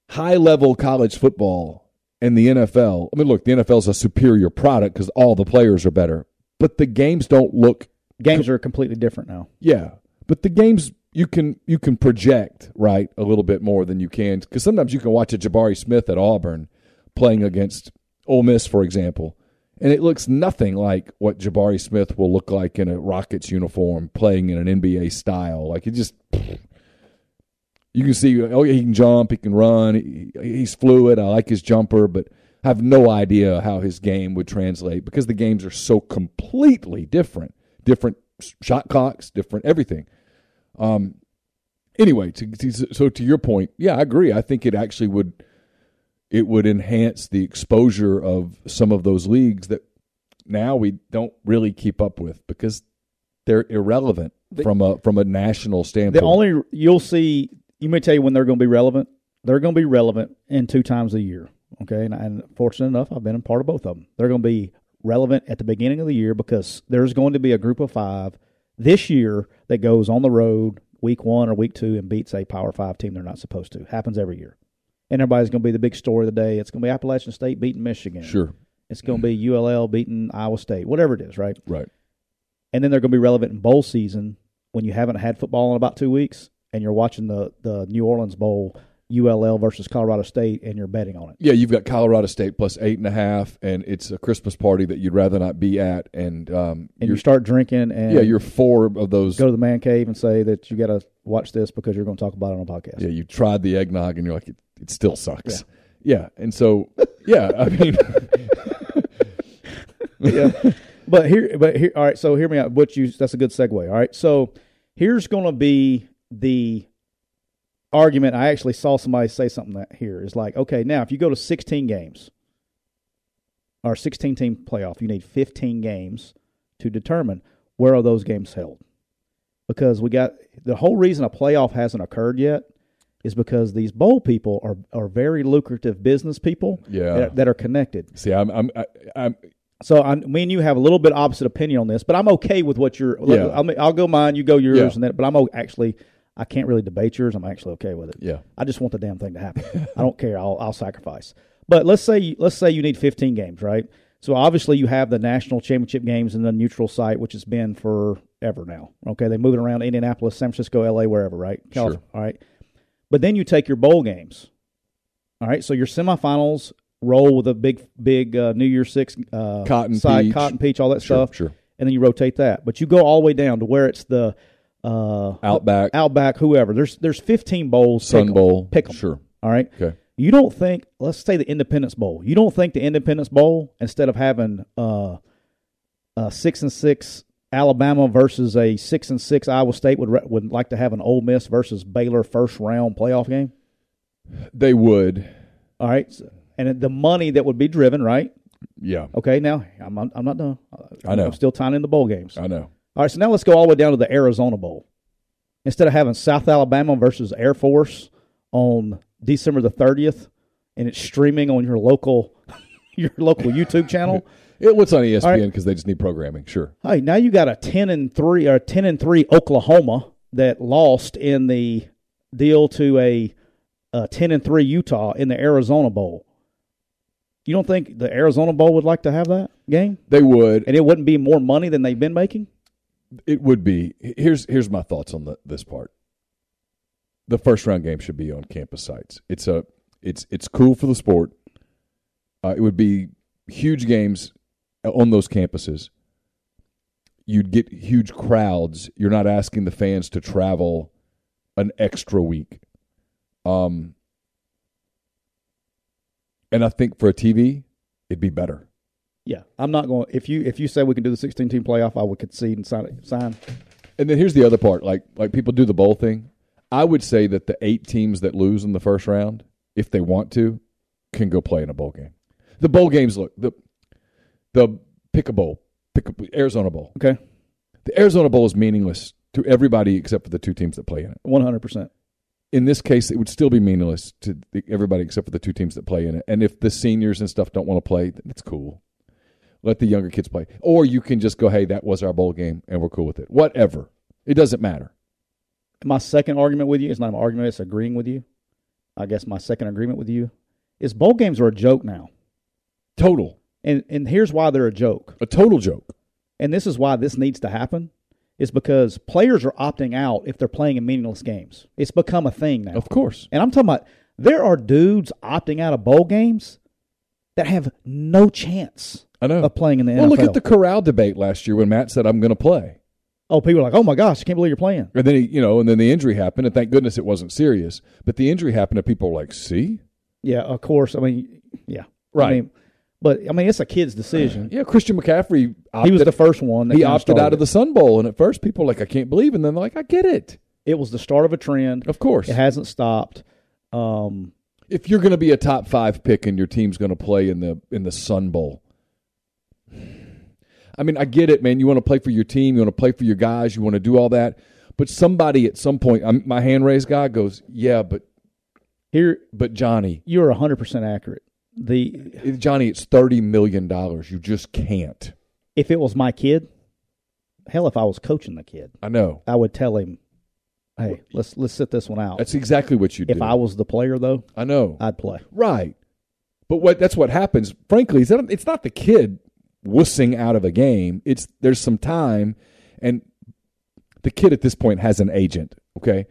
B: high level college football and the NFL, I mean, look, the NFL is a superior product because all the players are better, but the games don't look.
C: Games are completely different now.
B: Yeah. But the games you can you can project right a little bit more than you can because sometimes you can watch a Jabari Smith at Auburn playing against Ole Miss, for example, and it looks nothing like what Jabari Smith will look like in a Rockets uniform playing in an NBA style. Like it just, you can see, oh yeah, he can jump, he can run, he, he's fluid. I like his jumper, but I have no idea how his game would translate because the games are so completely different, different shot clocks, different everything. Um. Anyway, to, to, so to your point, yeah, I agree. I think it actually would it would enhance the exposure of some of those leagues that now we don't really keep up with because they're irrelevant the, from a from a national standpoint.
C: The only you'll see, you may tell you when they're going to be relevant. They're going to be relevant in two times a year. Okay, and, and fortunate enough, I've been a part of both of them. They're going to be relevant at the beginning of the year because there's going to be a group of five this year that goes on the road week one or week two and beats a Power Five team they're not supposed to. Happens every year and everybody's going to be the big story of the day. It's going to be Appalachian State beating Michigan.
B: Sure.
C: It's going to be ULL beating Iowa State, whatever it is, right?
B: Right.
C: And then they're going to be relevant in bowl season when you haven't had football in about two weeks and you're watching the, the New Orleans Bowl, ULL versus Colorado State, and you're betting on it.
B: Yeah, you've got Colorado State plus eight and a half, and it's a Christmas party that you'd rather not be at. And um,
C: and you start drinking, and
B: yeah, you're four of those.
C: Go to the man cave and say that you got to watch this because you're going to talk about it on a podcast.
B: Yeah, you tried the eggnog, and you're like, it it still sucks. Yeah, yeah. and so yeah, I (laughs) mean,
C: yeah. But here, but here, all right. So hear me out. What you? That's a good segue. All right. So here's going to be the argument. I actually saw somebody say something that here is like, okay, now if you go to 16 games or 16 team playoff, you need 15 games to determine where are those games held. Because we got the whole reason a playoff hasn't occurred yet is because these bowl people are are very lucrative business people
B: yeah.
C: that, that are connected.
B: See, I'm I'm I, I'm
C: so I, me and you have a little bit opposite opinion on this, but I'm okay with what you're. Yeah. I'll, I'll go mine, you go yours, yeah. and that. But I'm actually, I can't really debate yours. I'm actually okay with it.
B: Yeah.
C: I just want the damn thing to happen. (laughs) I don't care. I'll I'll sacrifice. But let's say let's say you need 15 games, right? So obviously you have the national championship games in the neutral site, which has been forever now. Okay, they move it around Indianapolis, San Francisco, L.A., wherever, right?
B: Sure.
C: All right. But then you take your bowl games. All right, so your semifinals roll with a big, big uh, New Year Six uh,
B: cotton
C: side,
B: peach.
C: cotton peach, all that
B: sure,
C: stuff.
B: Sure.
C: And then you rotate that, but you go all the way down to where it's the uh,
B: Outback,
C: Outback, whoever. There's there's 15 bowls.
B: Sun
C: pick
B: Bowl.
C: Pick them.
B: Sure.
C: All right.
B: Okay.
C: You don't think? Let's say the Independence Bowl. You don't think the Independence Bowl instead of having uh, uh six and six Alabama versus a six and six Iowa State would would like to have an Ole Miss versus Baylor first round playoff game?
B: They would.
C: All right, so, and the money that would be driven, right?
B: Yeah.
C: Okay. Now I'm I'm not done.
B: I know.
C: I'm still tying in the bowl games.
B: I know.
C: All right. So now let's go all the way down to the Arizona Bowl. Instead of having South Alabama versus Air Force on December the 30th, and it's streaming on your local (laughs) your local YouTube channel. (laughs)
B: It what's on ESPN because right. they just need programming. Sure.
C: Hey, now you got a ten and three or ten and three Oklahoma that lost in the deal to a, a ten and three Utah in the Arizona Bowl. You don't think the Arizona Bowl would like to have that game?
B: They would,
C: and it wouldn't be more money than they've been making.
B: It would be. Here's here's my thoughts on the, this part. the first round game should be on campus sites. It's a it's it's cool for the sport. Uh, it would be huge games on those campuses. You'd get huge crowds. You're not asking the fans to travel an extra week. Um, and I think for a TV, it'd be better.
C: Yeah, I'm not going. If you if you say we can do the 16 team playoff, I would concede and sign. Sign.
B: And then here's the other part. Like like people do the bowl thing. I would say that the eight teams that lose in the first round, if they want to, can go play in a bowl game. The bowl games look the the pick a bowl, pick a, Arizona Bowl.
C: Okay,
B: The Arizona Bowl is meaningless to everybody except for the two teams that play in it.
C: 100. percent
B: In this case, it would still be meaningless to everybody except for the two teams that play in it. And if the seniors and stuff don't want to play, then it's cool. Let the younger kids play, or you can just go, "Hey, that was our bowl game, and we're cool with it." Whatever. It doesn't matter.
C: My second argument with you is not an argument; it's agreeing with you. I guess my second agreement with you is bowl games are a joke now,
B: Total.
C: and and here's why they're a joke.
B: A total joke.
C: and this is why this needs to happen is because players are opting out if they're playing in meaningless games. It's become a thing now.
B: Of course.
C: And I'm talking about there are dudes opting out of bowl games that have no chance
B: I know.
C: of playing in the
B: well,
C: NFL.
B: look at the Corral debate last year when Matt said, "I'm going to play,"
C: oh, people are like, "Oh my gosh, I can't believe you're playing."
B: and then he, you know, and then the injury happened, and thank goodness it wasn't serious. But the injury happened, and people were like, "See,
C: Yeah, of course. I mean, yeah. I
B: Right.
C: mean, but I mean, it's a kid's decision.
B: yeah." Christian McCaffrey, opted,
C: He was the first one. That
B: he opted out of the Sun Bowl, and at first people were like, "I can't believe," and then they're like, "I get it."
C: It was the start of a trend.
B: Of course,
C: It hasn't stopped. Um,
B: if you're going to be a top five pick and your team's going to play in the in the Sun Bowl. I mean, I get it, man. You want to play for your team, you want to play for your guys, you want to do all that. But somebody at some point, I'm, my hand raised guy goes, "Yeah, but
C: here,
B: but Johnny,
C: you're 100% accurate. The
B: Johnny, it's thirty million dollars. You just can't."
C: if it was my kid, hell, if I was coaching the kid,
B: I know.
C: I would tell him, "Hey, let's let's sit this one out."
B: That's exactly what you do.
C: if I was the player, though,
B: I know.
C: I'd play.
B: Right. But what that's what happens. Frankly, is that it's not the kid wussing out of a game. It's there's some time and the kid at this point has an agent, okay?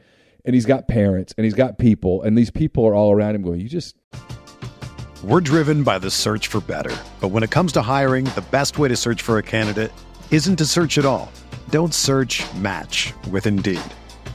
B: And he's got parents and he's got people and these people are all around him going, "You just
D: We're driven by the search for better. But when it comes to hiring, the best way to search for a candidate isn't to search at all. Don't search match with Indeed.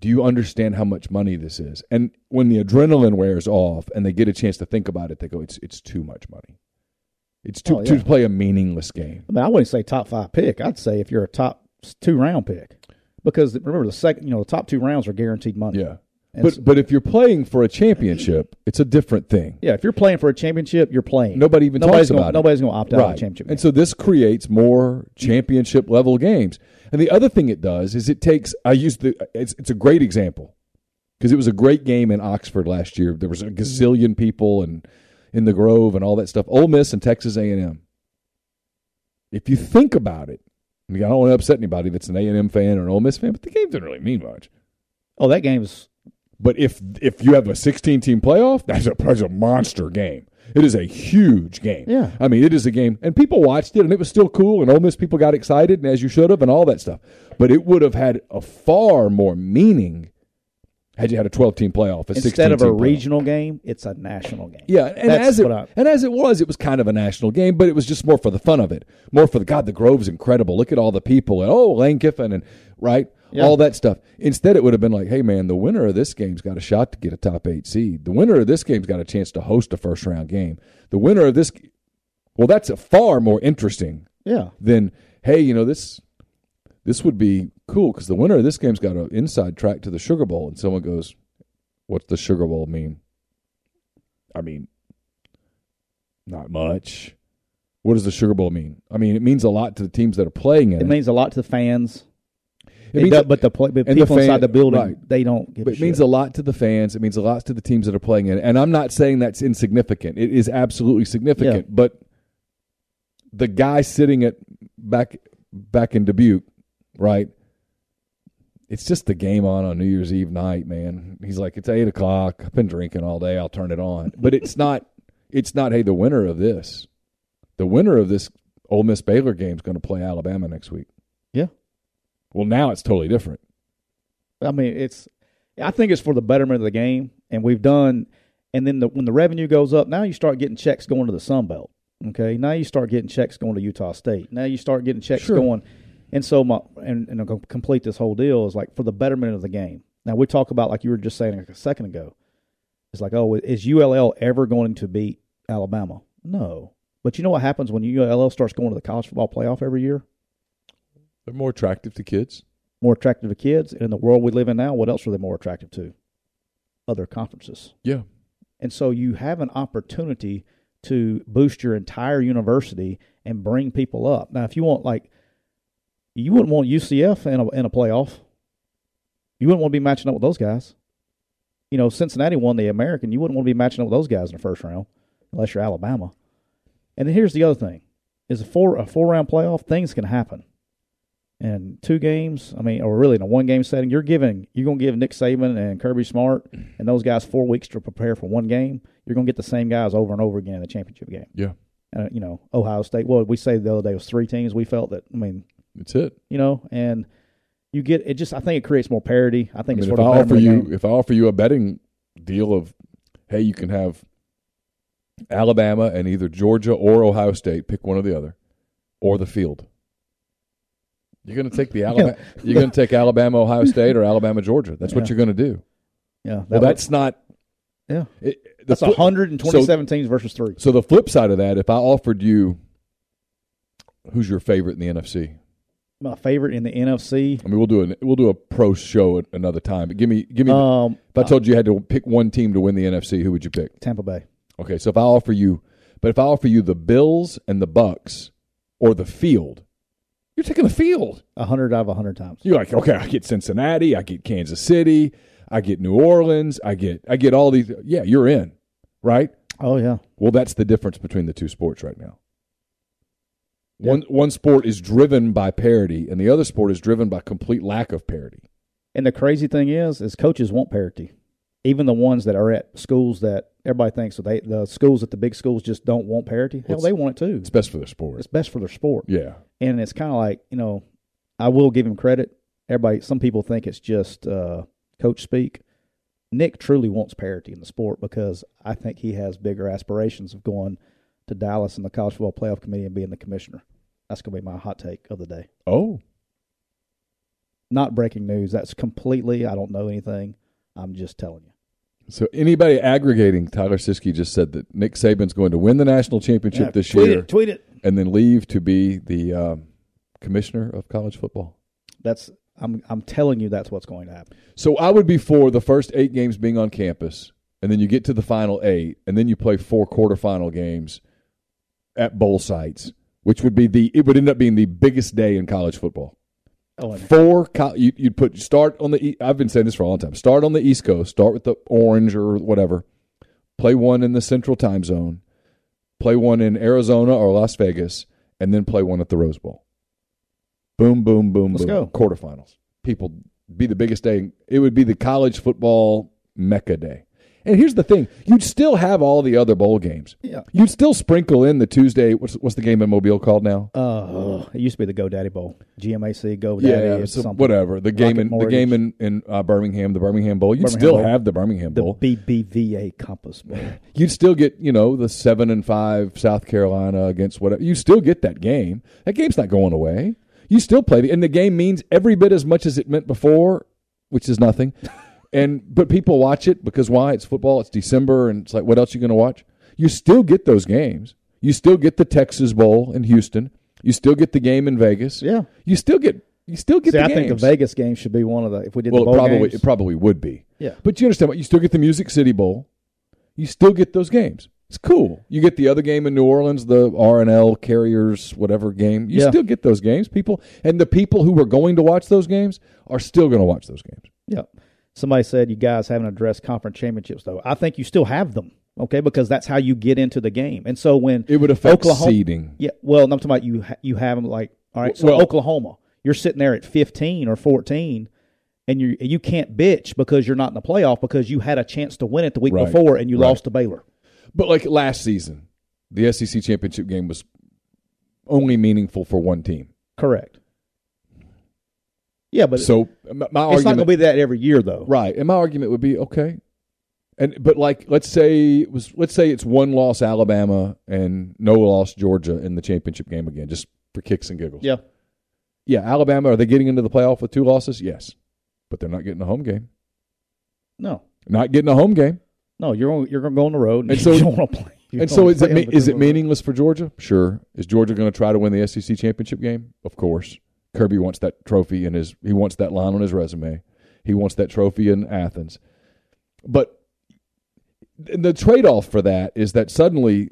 B: Do you understand how much money this is? And when the adrenaline wears off and they get a chance to think about it, they go, it's it's too much money. It's too
C: Oh, yeah.
B: to play a meaningless game.
C: I mean, I wouldn't say top five pick. I'd say if you're a top two round pick, because remember the second, you know, the top two rounds are guaranteed money.
B: Yeah.
C: And
B: But but if you're playing for a championship, it's a different thing.
C: yeah, if you're playing for a championship, you're playing.
B: Nobody even
C: nobody's
B: talks
C: gonna,
B: about it.
C: Nobody's going to opt out of a championship.
B: And so this creates more championship level games. And the other thing it does is it takes I used the it's it's a great example because it was a great game in Oxford last year. There was a gazillion people and in the Grove and all that stuff. Ole Miss and Texas A&M. If you think about it, I, mean, I don't want to upset anybody that's an A&M fan or an Ole Miss fan, but the game didn't really mean much.
C: oh, that game's
B: But if if you have a 16 team playoff, that's a, that's a monster game. It is a huge game.
C: Yeah.
B: I mean, it is a game, and people watched it, and it was still cool, and Ole Miss people got excited, and as you should have, and all that stuff. But it would have had a far more meaning had you had a 12 team playoff, a
C: instead of a
B: playoff.
C: regional game, it's a national game.
B: Yeah, and
C: That's
B: as it
C: I-
B: and as it was, it was kind of a national game, but it was just more for the fun of it, more for the God. The Grove's incredible. Look at all the people, and oh, Lane Kiffin, and right,
C: Yeah.
B: all that stuff. Instead, it would have been like, hey, man, the winner of this game's got a shot to get a top eight seed. The winner of this game's got a chance to host a first round game. The winner of this, well, that's a far more interesting
C: Yeah,
B: than hey, you know this. This would be cool because the winner of this game's got an inside track to the Sugar Bowl, and someone goes, "What's the Sugar Bowl mean?" I mean, not much. What does the Sugar Bowl mean? I mean, it means a lot to the teams that are playing in
C: it
B: it.
C: means a lot to the fans.
B: It means-
C: does- but the play, but
B: and the
C: people
B: fan-
C: inside the building,
B: right.
C: they don't give
B: it means a lot to the fans. It means a lot to the teams that are playing in it. And I'm not saying that's insignificant. It is absolutely significant.
C: Yeah.
B: But the guy sitting at back back in Dubuque, right? It's just the game on on New Year's Eve night, man. He's like, it's eight o'clock. I've been drinking all day. I'll turn it on. But it's not. It's not. Hey, the winner of this, the winner of this Ole Miss Baylor game is going to play Alabama next week.
C: Yeah.
B: Well, now it's totally different.
C: I mean, it's. I think it's for the betterment of the game, and we've done. And then the, when the revenue goes up, now you start getting checks going to the Sun Belt. Okay, now you start getting checks going to Utah State. Now you start getting checks
B: Sure.
C: going, and so my and, and to complete this whole deal is like for the betterment of the game. Now we talk about like you were just saying like a second ago. It's like, oh, is ULL ever going to beat Alabama? No, but you know what happens when ULL starts going to the college football playoff every year?
B: They're more attractive to kids.
C: More attractive to kids, and in the world we live in now, what else are they more attractive to? Other conferences.
B: Yeah.
C: And so you have an opportunity to boost your entire university and bring people up. Now, if you want, like, you wouldn't want UCF in a, in a playoff. You wouldn't want to be matching up with those guys. You know, Cincinnati won the American. You wouldn't want to be matching up with those guys in the first round unless you're Alabama. And then here's the other thing: is a four a four round playoff. Things can happen. And two games, I mean, or really in a one game setting, you're giving you're going to give Nick Saban and Kirby Smart and those guys four weeks to prepare for one game. You're going to get the same guys over and over again in the championship game.
B: Yeah.
C: Uh, you know, Ohio State. Well, we say the other day was three teams. We felt that. I mean,
B: That's it.
C: you know, and you get it. Just I think it creates more parity. I
B: I
C: think
B: mean,
C: it's
B: if I offer
C: betterment of the
B: you
C: game.
B: if I offer you a betting deal of hey, you can have Alabama and either Georgia or Ohio State, pick one or the other, or the field. You're going to take the (laughs) Alabama. You're going to take Alabama, Ohio State, or Alabama, Georgia. That's what you're going to do.
C: Yeah,
B: Well,
C: that
B: that's not.
C: yeah.
B: It,
C: That's
B: flip-
C: 127 teams versus three.
B: So the flip side of that, if I offered you, who's your favorite in the NFC?
C: My favorite in the NFC.
B: I mean, we'll do a we'll do a pro show at another time. But give me give me.
C: Um,
B: if I told you you had to pick one team to win the NFC, who would you pick?
C: Tampa Bay.
B: Okay, so if I offer you, but if I offer you the Bills and the Bucks or the field, you're taking the field.
C: A hundred out of a hundred times.
B: You're like, okay, I get Cincinnati, I get Kansas City, I get New Orleans, I get I get all these. Yeah, you're in, right?
C: Oh yeah.
B: Well, that's the difference between the two sports right now. One one sport is driven by parity, and the other sport is driven by complete lack of parity.
C: And the crazy thing is, is coaches want parity. Even the ones that are at schools that everybody thinks that they the schools at the big schools just don't want parity. Hell,
B: It's-
C: they want it too.
B: It's best for their sport.
C: It's best for their sport.
B: Yeah,
C: And it's kind of like you know, I will give him credit. Everybody, some people think it's just uh, coach speak. Nick truly wants parity in the sport because I think he has bigger aspirations of going to Dallas in the college football playoff committee and being the commissioner. That's going to be my hot take of the day.
B: Oh,
C: Not breaking news. That's completely. I don't know anything. I'm just telling you.
B: So anybody aggregating, Tyler Siskey just said that Nick Saban's going to win the national championship
C: Yeah,
B: this
C: tweet
B: year
C: it, tweet it.
B: and then leave to be the um, commissioner of college football.
C: That's I'm I'm telling you that's what's going to happen.
B: So I would be for the first eight games being on campus, and then you get to the final eight, and then you play four quarterfinal games at bowl sites, which would be the it would end up being the biggest day in college football.
C: Oh, and
B: Four, co- you, you'd put start on the. I've been saying this for a long time. Start on the East Coast. Start with the orange or whatever. Play one in the Central Time Zone. Play one in Arizona or Las Vegas, and then play one at the Rose Bowl. Boom, boom, boom,
C: Let's
B: boom.
C: go.
B: Quarterfinals. People be the biggest day. It would be the college football mecca day. And here's the thing: you'd still have all the other bowl games.
C: Yeah.
B: You'd still sprinkle in the Tuesday. What's, what's the game in Mobile called now?
C: uh, it used to be the GoDaddy Bowl, GMAC GoDaddy.
B: Yeah, so
C: something.
B: whatever. The game
C: Rocket
B: in the game in in uh, Birmingham, the Birmingham Bowl. You'd
C: Birmingham
B: still
C: Bowl.
B: have the Birmingham
C: the
B: Bowl.
C: BBVA Compass Bowl. (laughs)
B: You'd still get you know the seven and five South Carolina against whatever. You still get that game. That game's not going away. You still play the and the game means every bit as much as it meant before, which is nothing. (laughs) and but people watch it because why? It's football. It's December, and it's like what else are you going to watch? You still get those games. You still get the Texas Bowl in Houston. You still get the game in Vegas.
C: Yeah.
B: You still get you still get
C: See, I
B: games.
C: think the Vegas game should be one of the. If we did
B: well,
C: the
B: it probably
C: games,
B: it probably would be.
C: Yeah.
B: But you understand what? You still get the Music City Bowl. You still get those games. It's cool. You get the other game in New Orleans, the R and L Carriers whatever game. You
C: Yeah.
B: still get those games. People and the people who were going to watch those games are still going to watch those games.
C: Yeah. Somebody said you guys haven't addressed conference championships though. I think you still have them. Okay, because that's how you get into the game. And so when
B: It would affect
C: Oklahoma,
B: seeding.
C: Yeah, well, I'm talking about you. You have them like all right. So
B: Well-
C: Oklahoma, you're sitting there at 15 or 14, and you you can't bitch because you're not in the playoff because you had a chance to win it the week
B: Right.
C: before and you
B: Right.
C: lost to Baylor.
B: But like last season, the SEC championship game was only meaningful for one team.
C: Correct. Yeah, but
B: So my, my
C: it's not going to be that every year though.
B: Right. And my argument would be okay. And but like let's say it was let's say it's one loss Alabama and no loss Georgia in the championship game again, just for kicks and giggles.
C: Yeah.
B: Yeah, Alabama, are they getting into the playoff with two losses? Yes. But they're not getting a home game.
C: No.
B: Not getting a home game.
C: No, you're you're going to go on the road and, (laughs)
B: so-
C: you don't want to play. you
B: and so is it
C: play
B: me-
C: on the
B: is it meaningless for Georgia? Sure. Is Georgia going to try to win the SEC championship game? Of course. Kirby wants that trophy and his he wants that line on his resume. He wants that trophy in Athens. But the trade-off for that is that suddenly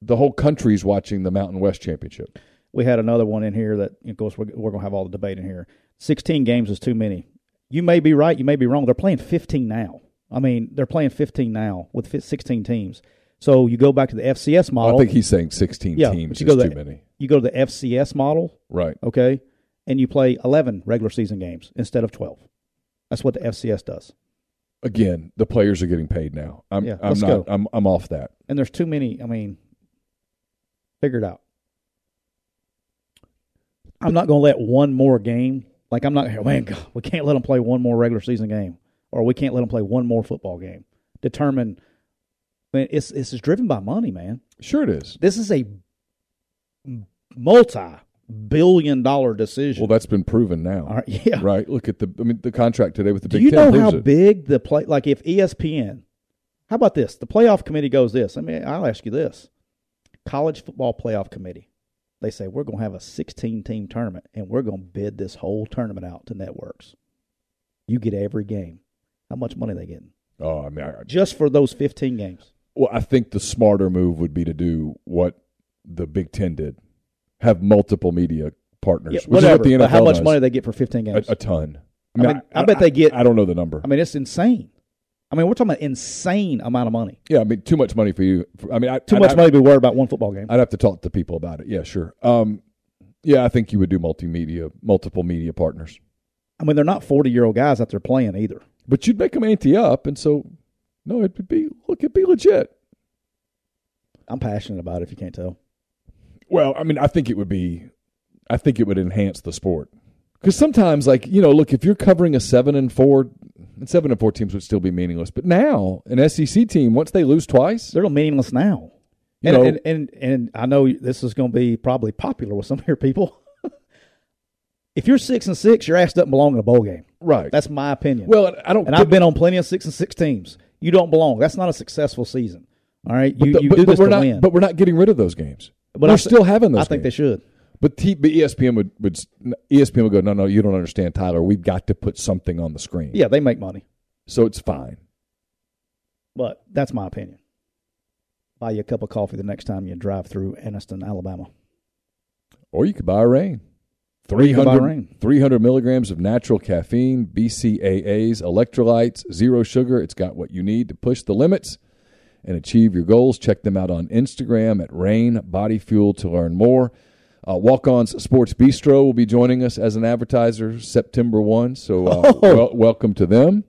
B: the whole country's watching the Mountain West Championship.
C: We had another one in here that, of course, we're, we're going to have all the debate in here. 16 games is too many. You may be right, you may be wrong. They're playing 15 now. I mean, they're playing 15 now with 16 teams. So you go back to the FCS model.
B: I think he's saying 16
C: Yeah,
B: teams is too many.
C: You go to the FCS model,
B: Right.
C: okay, and you play 11 regular season games instead of 12. That's what the FCS does.
B: Again, the players are getting paid now. I'm
C: Yeah,
B: I'm
C: let's
B: not
C: go.
B: I'm I'm off that.
C: And there's too many. I mean, figure it out. I'm not going to let one more game. Like I'm not. (laughs) Man, God, we can't let them play one more regular season game, or we can't let them play one more football game. Determine. Man, it's it's driven by money, man.
B: Sure it is.
C: This is a multi-billion dollar decision.
B: Well, that's been proven now.
C: Right, yeah.
B: Right. Look at the. I mean, the contract today with the
C: Do
B: Big
C: you
B: Ten
C: know how
B: it.
C: big the play? Like if ESPN, how about this? The playoff committee goes this. I mean, I'll ask you this: college football playoff committee. They say we're going to have a 16 team tournament and we're going to bid this whole tournament out to networks. You get every game. How much money they getting
B: Oh, I mean, I,
C: just for those 15 games?
B: well, I think the smarter move would be to do what the Big Ten did: have multiple media partners.
C: Yeah, whatever.
B: What
C: but how much
B: does.
C: money they get for 15 games?
B: a ton.
C: I mean, I bet they get-
B: I, don't know the number.
C: I mean, it's insane. I mean, we're talking about insane amount of money.
B: yeah, I mean, too much money for you. I mean, I,
C: Too
B: I'd
C: much
B: have-
C: money to be worried about one football game.
B: I'd have to talk to people about it. Yeah, sure. Um, yeah, I think you would do multimedia, multiple media partners,
C: I mean, they're not 40 year old guys out there playing either.
B: but you'd make them ante up, and so no, it would be look, it'd be legit.
C: I'm passionate about it. If you can't tell.
B: Well, I mean, I think it would be, I think it would enhance the sport because sometimes, like you know, look if you're covering a seven and four, and seven and four teams would still be meaningless, but now an SEC team once they lose twice,
C: they're meaningless now.
B: You
C: and,
B: know-
C: and, and and I know this is going to be probably popular with some of your people. (laughs) If you're six and six, your ass doesn't belong in a bowl game.
B: Right.
C: That's my opinion.
B: well, I don't.
C: and I've been on plenty of six and six teams. You don't belong. That's not a successful season. All right, you,
B: but,
C: you
B: but-
C: do
B: but
C: this
B: we're
C: to
B: not.
C: win.
B: But we're not getting rid of those games.
C: But
B: we're
C: I
B: still having those.
C: I think they should.
B: But, T, but ESPN would, would ESPN would go, no, no, you don't understand, Tyler. We've got to put something on the screen.
C: Yeah, they make money,
B: So it's fine.
C: but that's my opinion. Buy you a cup of coffee the next time you drive through Anniston, Alabama.
B: Or you could buy a Reign.
C: Or you could buy
B: 300,
C: Reign.
B: 300 milligrams of natural caffeine, BCAAs, electrolytes, zero sugar. It's got what you need to push the limits and achieve your goals. Check them out on Instagram at Reign Body Fuel to learn more. Uh, Walk On's Sports Bistro will be joining us as an advertiser September 1. So uh, (laughs)
C: Oh.
B: wel- welcome to them.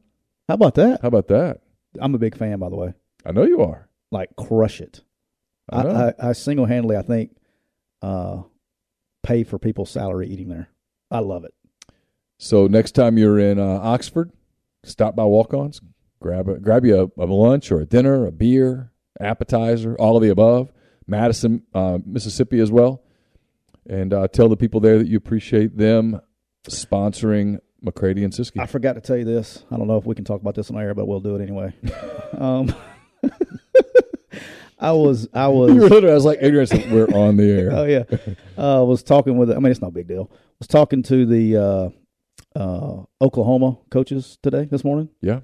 C: How about that?
B: How about that?
C: I'm a big fan, by the way.
B: I know you are.
C: Like crush it.
B: I
C: I. I, I single handedly, I think, uh, pay for people's salary eating there. I love it.
B: So next time you're in uh, Oxford, stop by Walk-Ons, grab a, grab you a, a lunch or a dinner, a beer, appetizer, all of the above. Madison, uh, Mississippi as well, and uh, tell the people there that you appreciate them sponsoring McCready and Siskey.
C: I forgot to tell you this. I don't know if we can talk about this on air, but we'll do it anyway. (laughs) um, (laughs) I was, I was,
B: You were literally- I was like, Adrian, said, we're on the air. (laughs)
C: oh yeah, uh, was talking with. I mean, it's no big deal. I Was talking to the uh, uh, Oklahoma coaches today this morning,
B: yeah,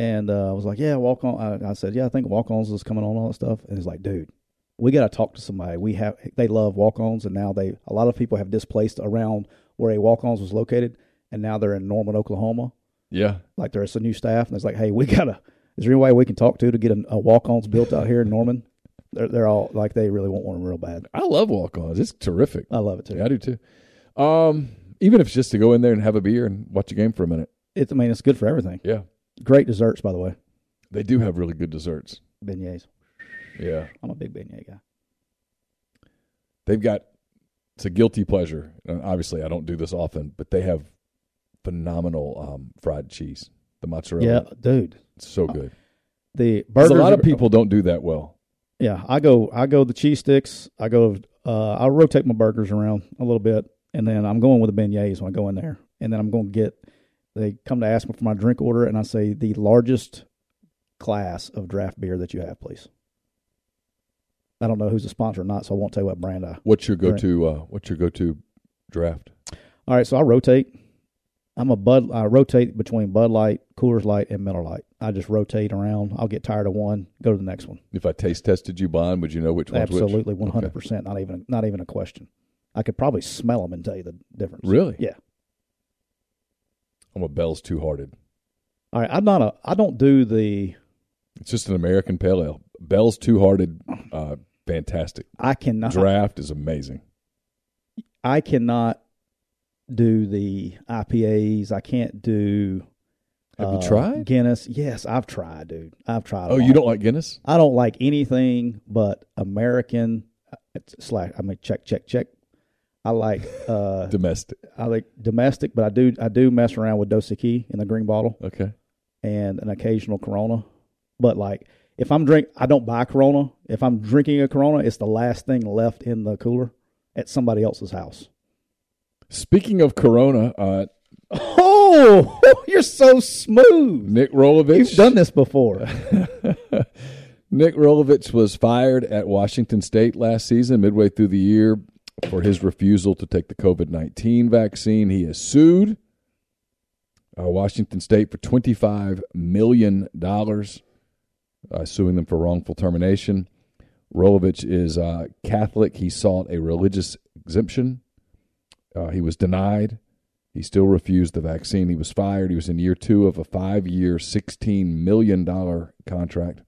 C: and uh, I was like, "Yeah, walk on." I, I said, "Yeah, I think walk-ons is coming on all that stuff." And he's like, "Dude, we got to talk to somebody. We have they love walk-ons, and now they a lot of people have displaced around where a walk-ons was located, and now they're in Norman, Oklahoma.
B: yeah.
C: Like there's a new staff, and it's like, hey, we gotta. Is there any way we can talk to to get a, a walk-ons built out here in Norman? They're they're all like they really want one real bad.
B: I love Walk-Ons. It's terrific.
C: I love it too.
B: Yeah, I do too. Um, even if it's just to go in there and have a beer and watch a game for a minute.
C: It, I mean, it's good for everything.
B: Yeah,
C: Great desserts, by the way.
B: they do have really good desserts.
C: Beignets.
B: Yeah.
C: I'm a big beignet guy.
B: they've got it's a guilty pleasure. And obviously, I don't do this often, but they have phenomenal um, fried cheese. The mozzarella,
C: Yeah, dude.
B: it's so good.
C: The
B: 'Cause
C: burgers.
B: a lot of people don't do that well.
C: Yeah, I go. I go the cheese sticks. I go. Uh, I rotate my burgers around a little bit, and then I'm going with the beignets when I go in there, and then I'm going to get. They come to ask me for my drink order, and I say the largest class of draft beer that you have, please. I don't know who's a sponsor or not, so I won't tell you what brand I.
B: What's your go-to? Uh, what's your go-to draft?
C: All right, so I rotate. I'm a Bud. I rotate between Bud Light, Coors Light, and Miller Lite. I just rotate around. I'll get tired of one, go to the next one.
B: If I taste tested you blind, would you know which one's
C: Absolutely, one hundred percent. Not even not even a question. I could probably smell them and tell you the difference.
B: Really?
C: Yeah.
B: I'm a Bell's Two Hearted.
C: All right. I'm not a. I don't do the.
B: It's just an American pale ale. Bell's Two Hearted, uh, fantastic.
C: I cannot.
B: Draft is amazing.
C: I cannot do the IPAs. I can't do.
B: Have you
C: uh,
B: tried?
C: Guinness? Yes, I've tried, dude. I've tried.
B: Oh, you don't like Guinness?
C: I don't like anything but American uh, slash. I mean, check, check, check. I like. uh
B: Domestic.
C: I like domestic, but I do. I do mess around with Dos Equis in the green bottle.
B: Okay.
C: and an occasional Corona. But like if I'm drink, I don't buy Corona. If I'm drinking a Corona, it's the last thing left in the cooler at somebody else's house.
B: Speaking of Corona, uh,
C: Oh, (laughs) you're so smooth.
B: Nick Rolovich.
C: You've done this before. (laughs)
B: Nick Rolovich was fired at Washington State last season, midway through the year, for his refusal to take the COVID 19 vaccine. He is sued uh, Washington State for $25 million, uh, suing them for wrongful termination. Rolovich is uh, Catholic. He sought a religious exemption. Uh, he was denied. He still refused the vaccine. He was fired. He was in year two of a five year, $16 million contract.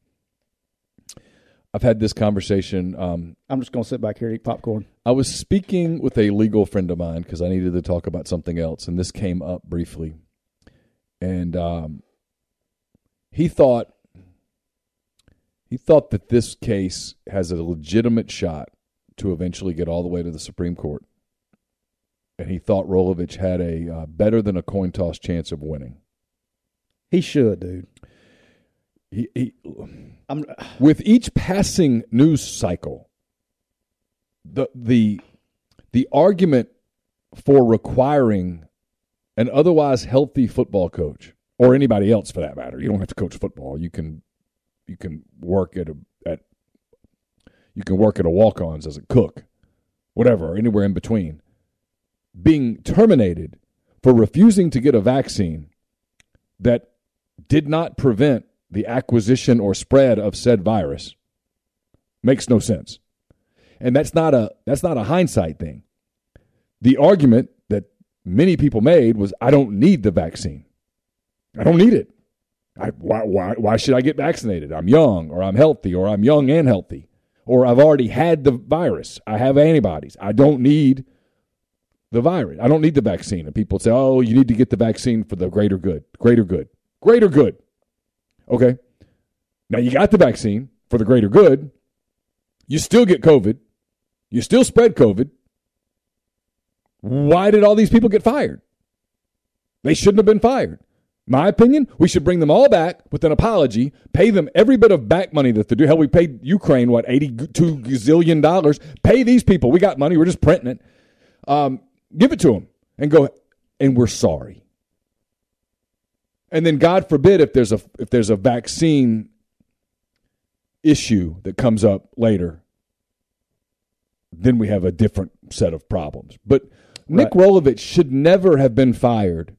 B: I've had this conversation. Um,
C: I'm just gonna sit back here and eat popcorn.
B: I was speaking with a legal friend of mine because I needed to talk about something else, and this came up briefly. And um, he thought he thought that this case has a legitimate shot to eventually get all the way to the Supreme Court, and he thought Rolovich had a uh, better than a coin toss chance of winning.
C: He should, dude.
B: He, he,
C: I'm.
B: with each passing news cycle, the the the argument for requiring an otherwise healthy football coach or anybody else for that matter. You don't have to coach football. You can you can work at a at you can work at a walk-ons as a cook, whatever, or anywhere in between. Being terminated for refusing to get a vaccine that did not prevent the acquisition or spread of said virus makes no sense. And that's not a that's not a hindsight thing. The argument that many people made was I don't need the vaccine. I don't need it. I, why, why, why should I get vaccinated? I'm young, or I'm healthy, or I'm young and healthy, or I've already had the virus. I have antibodies. I don't need the virus. I don't need the vaccine. And people say, oh, you need to get the vaccine for the greater good. Greater good. Greater good. Okay. Now you got the vaccine for the greater good. You still get COVID. You still spread COVID. Why did all these people get fired? They shouldn't have been fired. My opinion, we should bring them all back with an apology, pay them every bit of back money that they do. Hell, we paid Ukraine, what, 82 gazillion dollars. Pay these people. We got money. We're just printing it. Um, give it to them and go, and we're sorry. And then God forbid if there's a if there's a vaccine issue that comes up later, then we have a different set of problems. But Nick
C: Right.
B: Rolovich should never have been fired.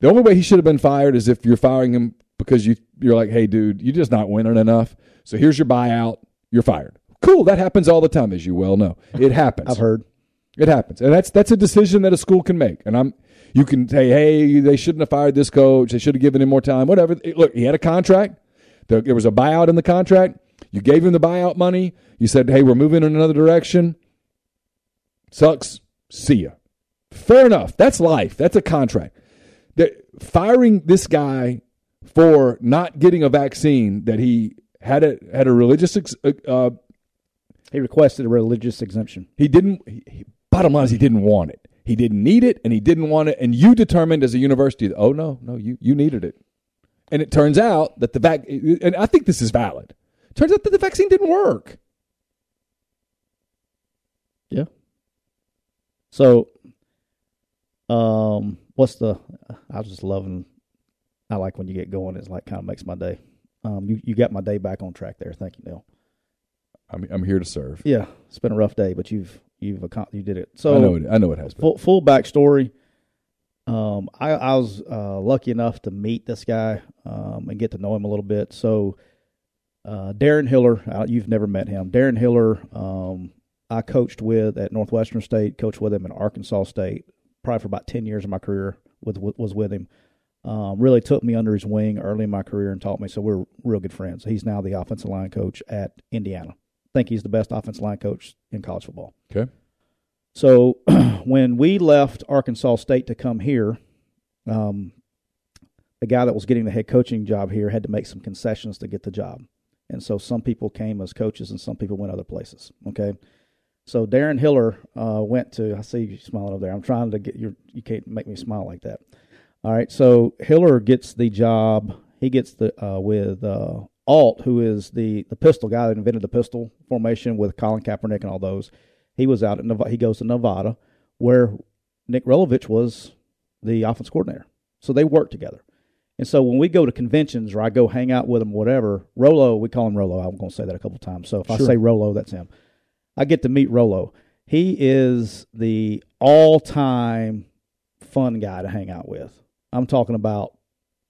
B: The only way he should have been fired is if you're firing him because you you're like, hey, dude, you're just not winning enough. So here's your buyout. You're fired. Cool. That happens all the time, as you well know. It happens.
C: I've heard.
B: It happens, and that's that's a decision that a school can make. And I'm, you can say, hey, they shouldn't have fired this coach. They should have given him more time. Whatever. Look, he had a contract. There, there was a buyout in the contract. You gave him the buyout money. You said, hey, we're moving in another direction. Sucks. See ya. Fair enough. That's life. That's a contract. That firing this guy for not getting a vaccine that he had a had a religious ex- uh,
C: He requested a religious exemption.
B: he didn't. He, he- bottom line is he didn't want it. He didn't need it, and he didn't want it. And you determined as a university, oh no, no, you you needed it. And it turns out that the vac, and I think this is valid. Turns out that the vaccine didn't work.
C: Yeah. So, um, what's the? I was just loving. I like when you get going. It's like kind of makes my day. Um, you you got my day back on track there. Thank you, Neal.
B: I'm I'm here to serve.
C: Yeah, it's been a rough day, but you've you've you did it. So
B: I know it. I know been.
C: full full backstory. Um, I, I was uh, lucky enough to meet this guy um, and get to know him a little bit. So, uh, Darren Hiller, uh, you've never met him. Darren Hiller, um, I coached with at Northwestern State, coached with him in Arkansas State, probably for about ten years of my career. With, with was with him. Um, really took me under his wing early in my career and taught me. So we're real good friends. He's now the offensive line coach at Indiana. Think he's the best offensive line coach in college football.
B: Okay.
C: So (clears throat) when we left Arkansas State to come here, um, the guy that was getting the head coaching job here had to make some concessions to get the job. And so some people came as coaches and some people went other places. Okay. So Darren Hiller uh, went to, I see you smiling over there. I'm trying to get your, you can't make me smile like that. All right. So Hiller gets the job. He gets the, uh, with uh, Ault, who is the, the pistol guy that invented the pistol formation with Colin Kaepernick and all those. He was out at Nevada. He goes to Nevada, where Nick Rolovich was the offense coordinator. So they work together. And so when we go to conventions or I go hang out with him, whatever, Rolo, we call him Rolo. I'm going to say that a couple times. So if I say Rolo, that's him. I get to meet Rolo. He is the all time fun guy to hang out with. I'm talking about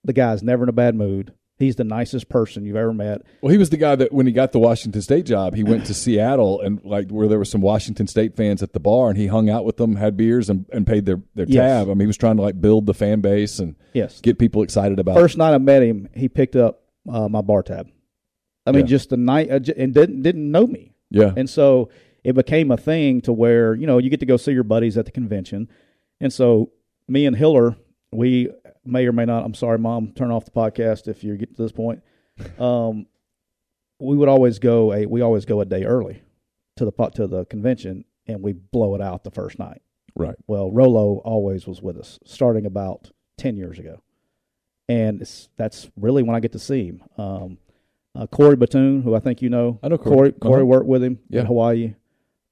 C: the guy's never in a bad mood. He's the nicest person you've ever met.
B: Well, he was the guy that when he got the Washington State job, he went to (laughs) Seattle and like where there were some Washington State fans at the bar, and he hung out with them, had beers, and, and paid their their
C: Yes.
B: tab. I mean, he was trying to like build the fan base and
C: Yes.
B: get people excited about.
C: First night I met him, he picked up uh, my bar tab. I mean,
B: Yeah.
C: just the night, uh, and didn't didn't know me.
B: yeah,
C: And so it became a thing to where, you know, you get to go see your buddies at the convention. And so me and Hiller, we may or may not, I'm sorry, mom, turn off the podcast if you get to this point. Um, we would always go a, we always go a day early to the, to the convention and we blow it out the first night.
B: right.
C: Well, Rolo always was with us, starting about ten years ago, and it's, that's really when I get to see him. Um, uh, Corey Batoon, who I think you know,
B: I know
C: Corey.
B: Corey.
C: Corey
B: Uh-huh.
C: worked with him
B: Yeah.
C: in Hawaii.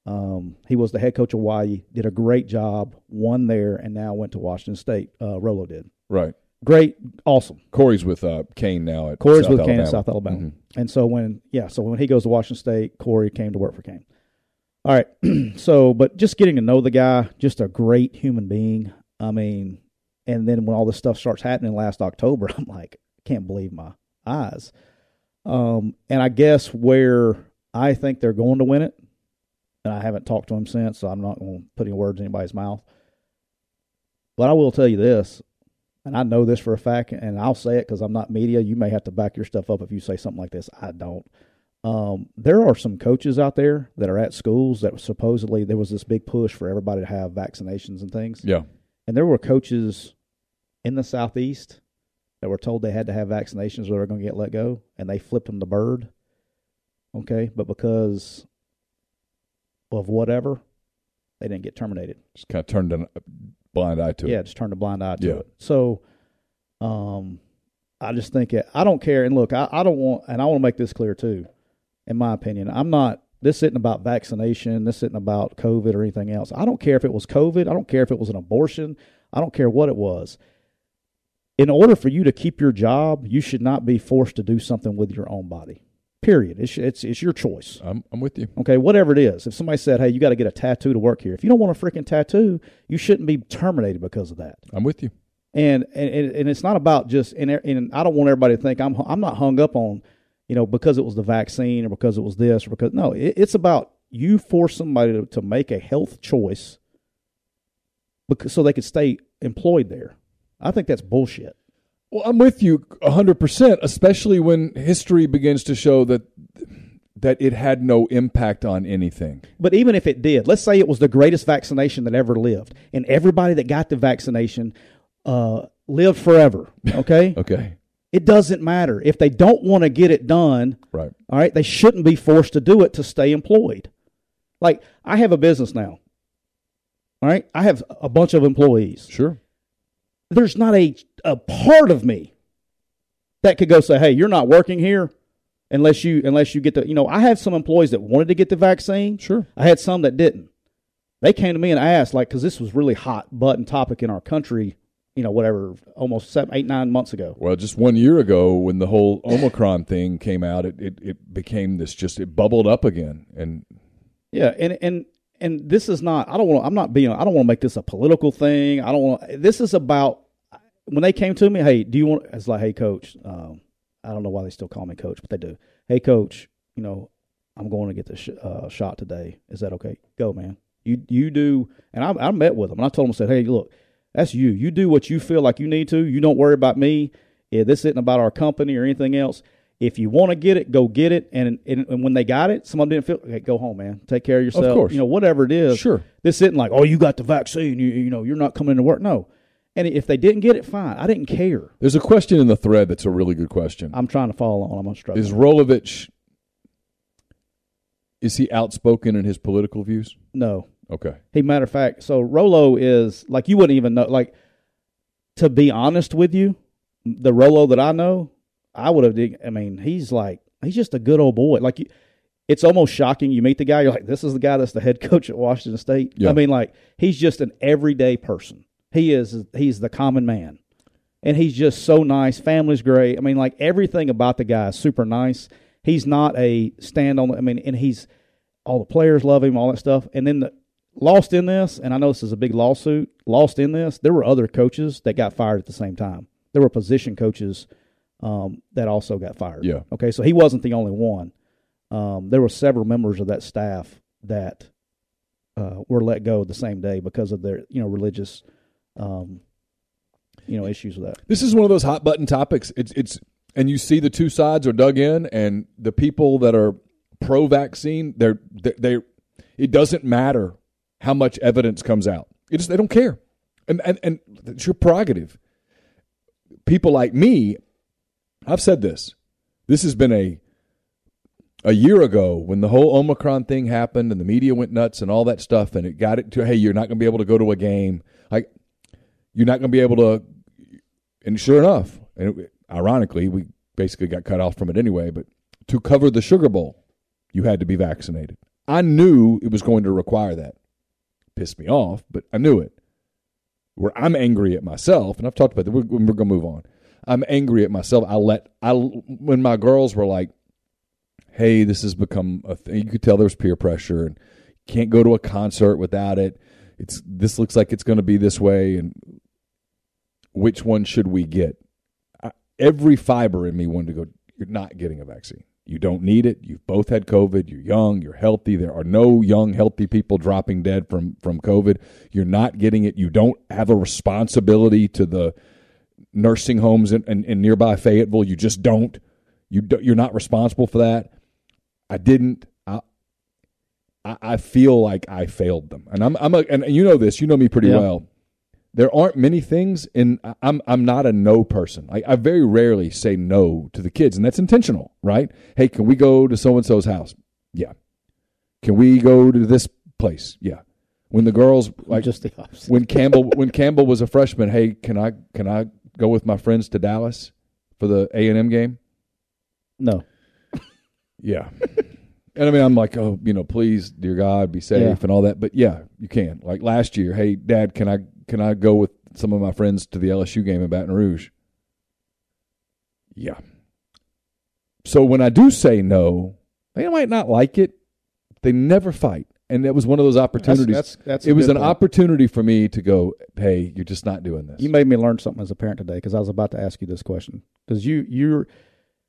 C: Um, he was the head coach of Hawaii, did a great job, won there, and now went to Washington State. Uh, Rolo did.
B: Right.
C: Great, awesome.
B: Corey's with uh, Kane now at
C: Corey's
B: South
C: with
B: Alabama.
C: Kane at South Alabama.
B: Mhm.
C: And so when yeah, so when he goes to Washington State, Corey came to work for Kane. All right. (clears throat) so but just getting to know the guy, just a great human being. I mean, and then when all this stuff starts happening last October, (laughs) I'm like, can't believe my eyes. Um, and I guess where I think they're going to win it, and I haven't talked to him since, so I'm not going to put any words in anybody's mouth. But I will tell you this, and I know this for a fact, and I'll say it because I'm not media. You may have to back your stuff up if you say something like this. I don't. Um, there are some coaches out there that are at schools that supposedly there was this big push for everybody to have vaccinations and things.
B: Yeah.
C: And there were coaches in the southeast that were told they had to have vaccinations or they were going to get let go, and they flipped them the bird. Okay, but because of whatever, they didn't get terminated.
B: Just kind of turned a blind eye to
C: Yeah,
B: it.
C: Yeah, just turned a blind eye to
B: Yeah.
C: it. So, um, I just think it, I don't care. And look, I, I don't want, and I want to make this clear too. In my opinion, I'm not. This isn't about vaccination. This isn't about COVID or anything else. I don't care if it was COVID. I don't care if it was an abortion. I don't care what it was. In order for you to keep your job, you should not be forced to do something with your own body. Period. It's it's, it's your choice.
B: I'm, I'm with you.
C: Okay, whatever it is. If somebody said, "Hey, you got to get a tattoo to work here," if you don't want a freaking tattoo, you shouldn't be terminated because of that.
B: I'm with you.
C: And and and it's not about just and and I don't want everybody to think I'm I'm not hung up on, you know, because it was the vaccine or because it was this or because no, it, it's about you force somebody to, to make a health choice because so they could stay employed there. I think that's bullshit.
B: Well, I'm with you 100%, especially when history begins to show that that it had no impact on anything.
C: But even if it did, let's say it was the greatest vaccination that ever lived, and everybody that got the vaccination uh, lived forever. (laughs) Okay,
B: Okay.
C: it doesn't matter if they don't want to get it done.
B: Right.
C: All right, they shouldn't be forced to do it to stay employed. Like I have a business now. All right, I have a bunch of employees.
B: Sure.
C: There's not a a part of me that could go say, "Hey, you're not working here unless you unless you get the." You know, I had some employees that wanted to get the vaccine.
B: Sure.
C: I had some that didn't. They came to me and asked, like, because this was really hot button topic in our country. You know, whatever, almost seven, eight, nine months ago.
B: Well, just one year ago, when the whole Omicron thing came out, it, it, it became this just, it bubbled up again. And
C: Yeah, and and and this is not. I don't want. I'm not being. I don't want to make this a political thing. I don't want. This is about when they came to me. Hey, do you want? It's like, hey, coach. Um, I don't know why they still call me coach, but they do. Hey, coach. You know, I'm going to get this sh- uh, shot today. Is that okay? Go, man. You you do. And I, I met with them and I told them. I said, hey, look, that's you. You do what you feel like you need to. You don't worry about me. Yeah, this isn't about our company or anything else. If you want to get it, go get it. And, and and when they got it, someone didn't feel. Okay, go home, man. Take care of yourself.
B: Of course.
C: You know, whatever it is.
B: Sure.
C: This isn't like, oh, you got the vaccine. You you know, you're not coming to work. No. And if they didn't get it, fine. I didn't care.
B: there's a question in the thread that's a really good question.
C: I'm trying to follow on. I'm gonna struggle.
B: Is Rolovich, is he outspoken in his political views?
C: no.
B: Okay.
C: He matter of fact, so Rolo is like you wouldn't even know. Like to be honest with you, the Rolo that I know, I would have. I mean, he's like he's just a good old boy. Like you, it's almost shocking. You meet the guy, you're like, this is the guy that's the head (laughs) coach at Washington State.
B: Yeah.
C: I mean, like he's just an everyday person. He is. He's the common man, and he's just so nice. Family's great. I mean, like everything about the guy is super nice. He's not a stand on. I mean, and he's all the players love him, all that stuff. And then the lost in this, and I know this is a big lawsuit. Lost in this, there were other coaches that got fired at the same time. There were position coaches um, that also got fired.
B: Yeah.
C: Okay, so he wasn't the only one. Um, there were several members of that staff that uh, were let go the same day because of their you know religious um, you know issues with that.
B: This is one of those hot button topics. It's it's and you see the two sides are dug in, and the people that are pro vaccine, they're they, they it doesn't matter how much evidence comes out. It just they don't care, and and and it's your prerogative. People like me, I've said this. This has been a a year ago when the whole Omicron thing happened and the media went nuts and all that stuff, and it got it to hey, you're not going to be able to go to a game. Like you're not going to be able to and sure enough, and it, ironically, we basically got cut off from it anyway. But to cover the Sugar Bowl, you had to be vaccinated. I knew it was going to require that. Pissed me off, but I knew it. Where I'm angry at myself, and I've talked about that. We're, we're going to move on. I'm angry at myself. I let I when my girls were like, "Hey, this has become a thing." You could tell there's peer pressure, and can't go to a concert without it. It's this looks like it's going to be this way, and which one should we get? I, every fiber in me wanted to go. You're not getting a vaccine. You don't need it. You've both had COVID. You're young. You're healthy. There are no young, healthy people dropping dead from from COVID. You're not getting it. You don't have a responsibility to the nursing homes in, in, in nearby Fayetteville. You just don't. You do, you're not responsible for that. I didn't. I, I feel like I failed them, and I'm I'm a, and you know this. You know me pretty yeah. well there aren't many things and I'm I'm not a no person. I, I very rarely say no to the kids, and that's intentional, right? Hey, can we go to so and so's house? Yeah. Can we go to this place? Yeah. When the girls like
C: just the opposite.
B: when Campbell when Campbell was a freshman, hey, can I can I go with my friends to Dallas for the A and M game?
C: No.
B: Yeah. And I mean, I'm like, oh, you know, please, dear God, be safe
C: Yeah.
B: and all that. But yeah, you can. Like last year, hey, Dad, can I can I go with some of my friends to the LSU game in Baton Rouge? Yeah. So when I do say no, they might not like it. They never fight, and it was one of those opportunities.
C: That's, that's
B: it was an
C: point.
B: opportunity for me to go, hey, you're just not doing this.
C: You made me learn something as a parent today because I was about to ask you this question because you you're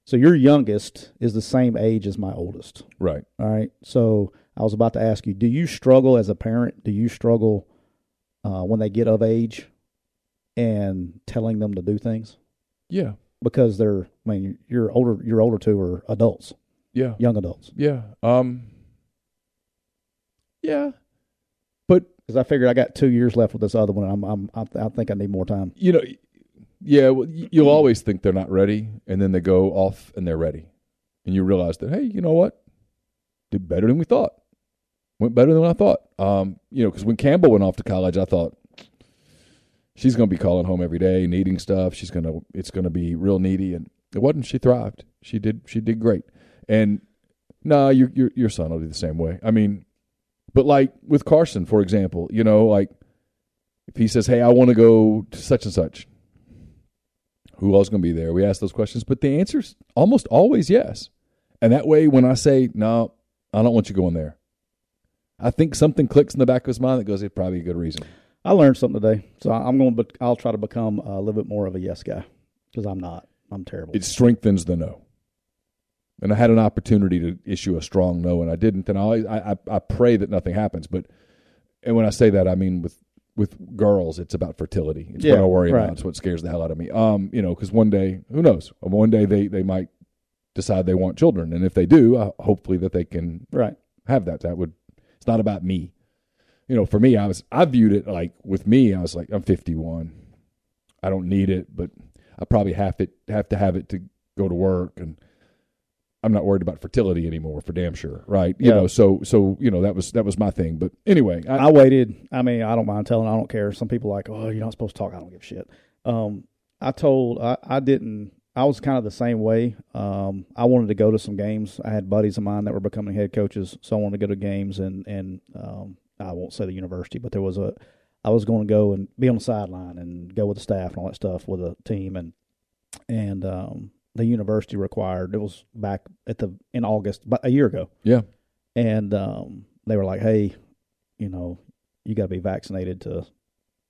C: so your youngest is the same age as my oldest.
B: right.
C: All right. So I was about to ask you, do you struggle as a parent? Do you struggle uh, when they get of age and telling them to do things
B: Yeah.
C: because they're? I mean, your older your older two are adults,
B: Yeah.
C: young adults.
B: Yeah. Um. Yeah. But
C: Because I figured I got two years left with this other one. I'm, I'm I, I think I need more time.
B: you know, yeah, well, you'll always think they're not ready, and then they go off and they're ready, and you realize that hey, you know what, did better than we thought, went better than I thought. Um, you know, because when Campbell went off to college, I thought she's going to be calling home every day, needing stuff. She's gonna, it's going to be real needy, and it wasn't. She thrived. She did. She did great. And no, nah, your your your son will be the same way. I mean, but like with Carson, for example, you know, like if he says, "Hey, I want to go to such and such," who else going to be there? We ask those questions, but the answer's almost always yes. And that way, when I say no, I don't want you going there, I think something clicks in the back of his mind that goes, "It's probably a good reason."
C: I learned something today, so I'm going to. I'll try to become a little bit more of a yes guy because I'm not. I'm terrible.
B: It strengthens the no. And I had an opportunity to issue a strong no, and I didn't. And I always, I, I, I pray that nothing happens. But and when I say that, I mean with with girls, it's about fertility. It's
C: Yeah,
B: what I worry
C: right.
B: about. It's what scares the hell out of me. Um, you know, because one day, who knows? One day they they might decide they want children, and if they do, uh, hopefully that they can
C: right.
B: have that. That would. It's not about me. You know, for me, I was I viewed it like with me, I was like, I'm 51. I don't need it, but I probably have to have to have it to go to work, and I'm not worried about fertility anymore, for damn sure, right? You
C: Yeah.
B: know, so so you know that was that was my thing. But anyway, I,
C: I waited. I mean, I don't mind telling. I don't care. Some people are like, oh, you're not supposed to talk. I don't give a shit. Um, I told. I, I didn't. I was kind of the same way. Um, I wanted to go to some games. I had buddies of mine that were becoming head coaches, so I wanted to go to games. And and um, I won't say the university, but there was a. I was going to go and be on the sideline and go with the staff and all that stuff with a team and and um, the university required. It was back at the in August, but a year ago
B: yeah,
C: and um, they were like, "Hey, you know, you got to be vaccinated to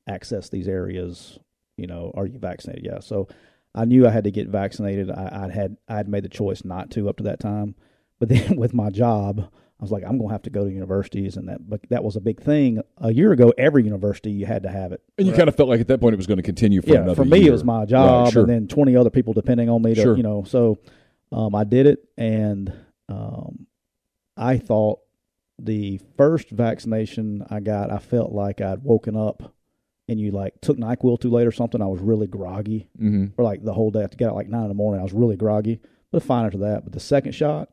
C: access these areas. You know, are you vaccinated? Yeah." So I knew I had to get vaccinated. I, I'd had I had made the choice not to up to that time, but then (laughs) with my job, I was like, "I'm going to have to go to universities," and that but that was a big thing a year ago. Every university you had to have it.
B: and you kind of felt like at that point it was going to continue for
C: yeah,
B: another
C: for me
B: year.
C: it was my job,
B: Right, sure.
C: and then 20 other people depending on me to
B: Sure.
C: you know. So um, I did it, and um, I thought the first vaccination I got, I felt like I'd woken up, and you like took Nyquil too late or something. I was really groggy
B: hmm
C: for like the whole day. I had to get out like nine in the morning. I was really groggy, but fine after that. But the second shot,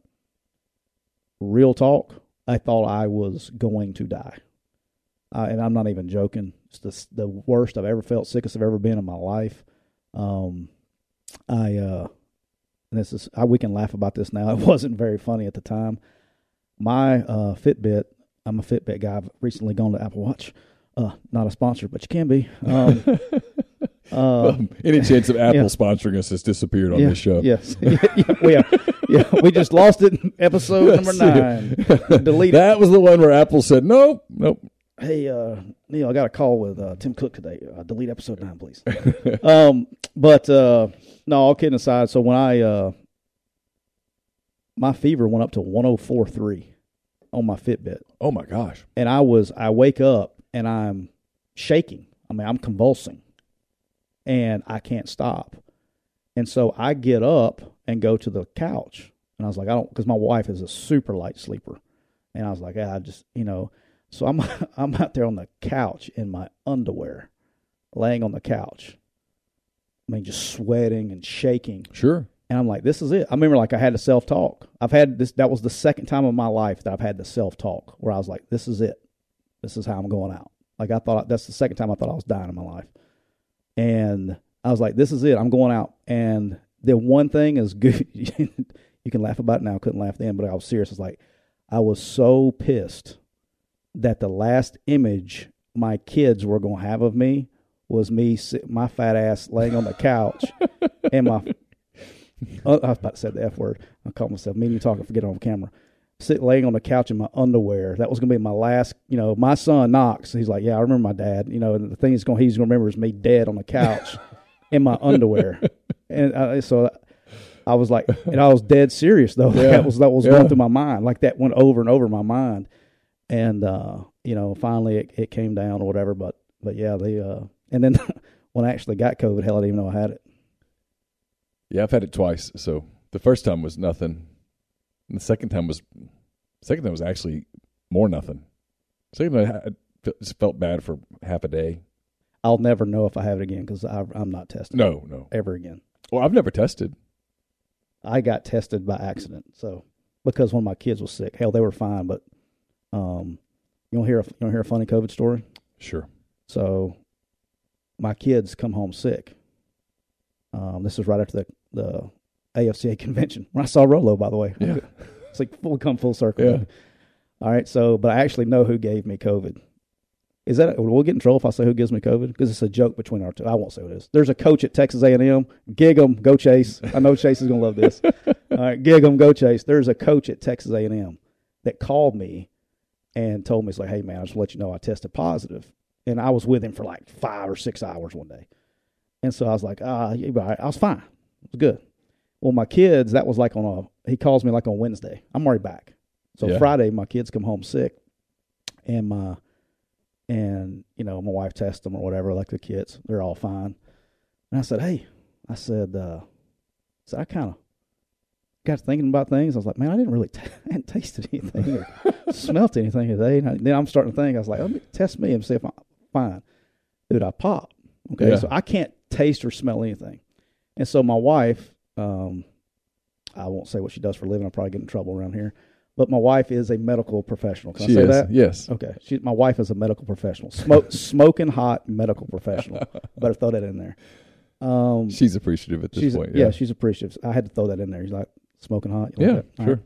C: real talk, I thought I was going to die. Uh, and I'm not even joking. It's the the worst I've ever felt, sickest I've ever been in my life. Um, I uh, this is I, we can laugh about this now. (laughs) It wasn't very funny at the time. my uh, Fitbit. I'm a Fitbit guy. I've recently gone to Apple Watch. Uh, not a sponsor, but you can be. Um, (laughs) uh,
B: Any chance of Apple
C: yeah.
B: sponsoring us has disappeared on
C: yeah,
B: this show.
C: Yes. (laughs) yeah, we, yeah, we just lost it in episode number nine. (laughs) Delete it.
B: That was the one where Apple said, nope, nope.
C: Hey, uh, Neal, I got a call with uh, Tim Cook today. Uh, delete episode nine, please. (laughs) um, but uh, no, all kidding aside. So when I uh, my fever went up to one hundred four three on my Fitbit,
B: Oh my gosh.
C: and I was I wake up and I'm shaking. I mean, I'm convulsing, and I can't stop. And so I get up and go to the couch, and I was like, I don't, because my wife is a super light sleeper, and I was like, I just, you know, so I'm (laughs) I'm out there on the couch in my underwear, laying on the couch. I mean, just sweating and shaking.
B: Sure.
C: And I'm like, this is it. I remember like I had to self talk. I've had this that was the second time in my life that I've had the self talk where I was like, this is it. This is how I'm going out. Like I thought that's the second time I thought I was dying in my life. And I was like, this is it. I'm going out. And the one thing is (laughs) good you can laugh about it now, I couldn't laugh then, but I was serious. It's like I was so pissed that the last image my kids were gonna have of me was me sit, my fat ass laying on the couch (laughs) and my uh, I was about to say the F word. I caught myself. Me and you talking, forget it on camera. Sit laying on the couch in my underwear. That was going to be my last. You know, my son Knox. He's like, yeah, I remember my dad. You know, and the thing he's going, he's going to remember is me dead on the couch (laughs) in my underwear. And uh, so I was like, and I was dead serious though. (laughs)
B: Yeah.
C: that was that was
B: Yeah.
C: going through my mind. Like that went over and over my mind. And uh, you know, finally it, it came down or whatever. But but yeah, they uh, and then (laughs) when I actually got COVID, hell, I didn't even know I had it.
B: Yeah, I've had it twice. So the first time was nothing. And the second time was second time was actually more nothing. Second time I just felt bad for half a day.
C: I'll never know if I have it again because I'm not tested
B: No, no.
C: ever again.
B: Well, I've never tested.
C: I got tested by accident. So because one of my kids was sick, hell, they were fine. But um, you want hear a, you want hear a funny COVID story?
B: Sure.
C: So my kids come home sick. Um, this is right after the the AFCA convention when I saw Rolo. By the way,
B: Yeah. (laughs)
C: it's like full come full circle.
B: Yeah.
C: All right. So, but I actually know who gave me COVID. Is that we'll get in trouble if I say who gives me COVID because it's a joke between our two. I won't say who it is. There's a coach at Texas A&M. Gig 'em, go Chase. I know Chase is gonna love this. (laughs) All right, gig 'em, go Chase. There's a coach at Texas A&M that called me and told me, "It's like, hey man, I just let you know I tested positive." And I was with him for like five or six hours one day, and so I was like, "Ah, all right?" I was fine. It was good. Well, my kids, that was like on a. He calls me like on Wednesday. I'm already back. So
B: Yeah.
C: Friday, my kids come home sick, and my and you know my wife tests them or whatever, like the kids, they're all fine. And I said, "Hey," I said, uh, "So I kind of got thinking about things. I was like, man, I didn't really, t- (laughs) I hadn't tasted anything or (laughs) smelt anything today. And I, then I'm starting to think, I was like, let me test me and see if I'm fine. Dude, I pop. Okay,
B: Yeah.
C: so I can't taste or smell anything. And so my wife, um, I won't say what she does for a living. I'll probably get in trouble around here. But my wife is a medical professional. Can
B: she
C: I say
B: is.
C: that?
B: Yes.
C: Okay. She, my wife is a medical professional. Smoke, (laughs) smoking hot medical professional. Better throw that in there. Um,
B: She's appreciative at this point.
C: yeah. she's appreciative. I had to throw that in there. He's like smoking hot. You
B: Yeah? Sure.
C: right.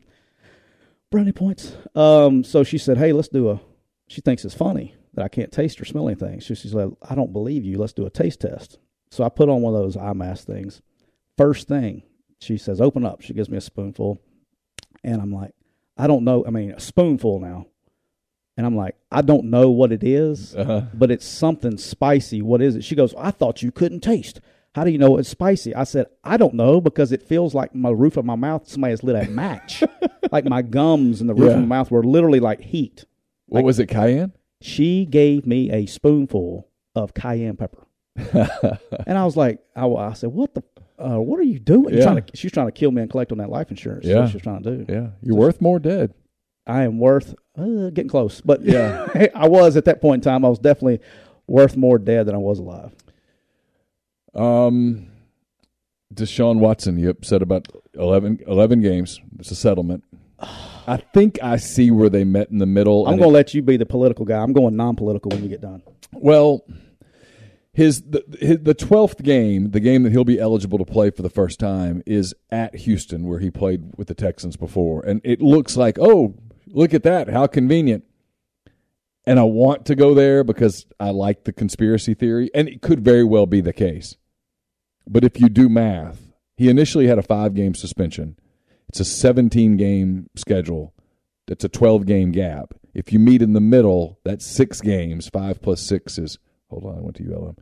C: Brownie points. Um, so she said, "Hey, let's do a." She thinks it's funny that I can't taste or smell anything. So she's like, "I don't believe you. Let's do a taste test." So I put on one of those eye mask things. First thing, she says, "Open up." She gives me a spoonful, and I'm like, "I don't know. I mean, a spoonful now." And I'm like, I don't know what it is,
B: Uh-huh.
C: but it's something spicy. What is it? She goes, I thought you couldn't taste. How do you know it's spicy? I said, I don't know because it feels like my roof of my mouth, somebody has lit a match. (laughs) like my gums and the roof
B: Yeah.
C: of my mouth were literally like heat.
B: What
C: Like-
B: was it, cayenne?
C: She gave me a spoonful of cayenne pepper. (laughs) and I was like, I, I said, what the, uh, what are you doing?
B: Yeah.
C: Trying to, she's trying to kill me and collect on that life insurance. That's
B: Yeah.
C: what she's trying to do.
B: Yeah, you're worth more dead.
C: I am worth uh, getting close, but yeah, (laughs) I was at that point in time. I was definitely worth more dead than I was alive.
B: Um, Deshaun Watson, you upset about 11, 11 games. It's a settlement. I think I see where they met in the middle.
C: I'm going to let you be the political guy. I'm going non-political when you get done.
B: well, his the his, the twelfth game, the game that he'll be eligible to play for the first time, is at Houston, where he played with the Texans before, and it looks like oh, look at that. How convenient. And I want to go there because I like the conspiracy theory, and it could very well be the case. But if you do math, he initially had a five game suspension. It's a 17 game schedule. That's a 12 game gap. If you meet in the middle, that's six games. Five plus six is, hold on, I went to ULM.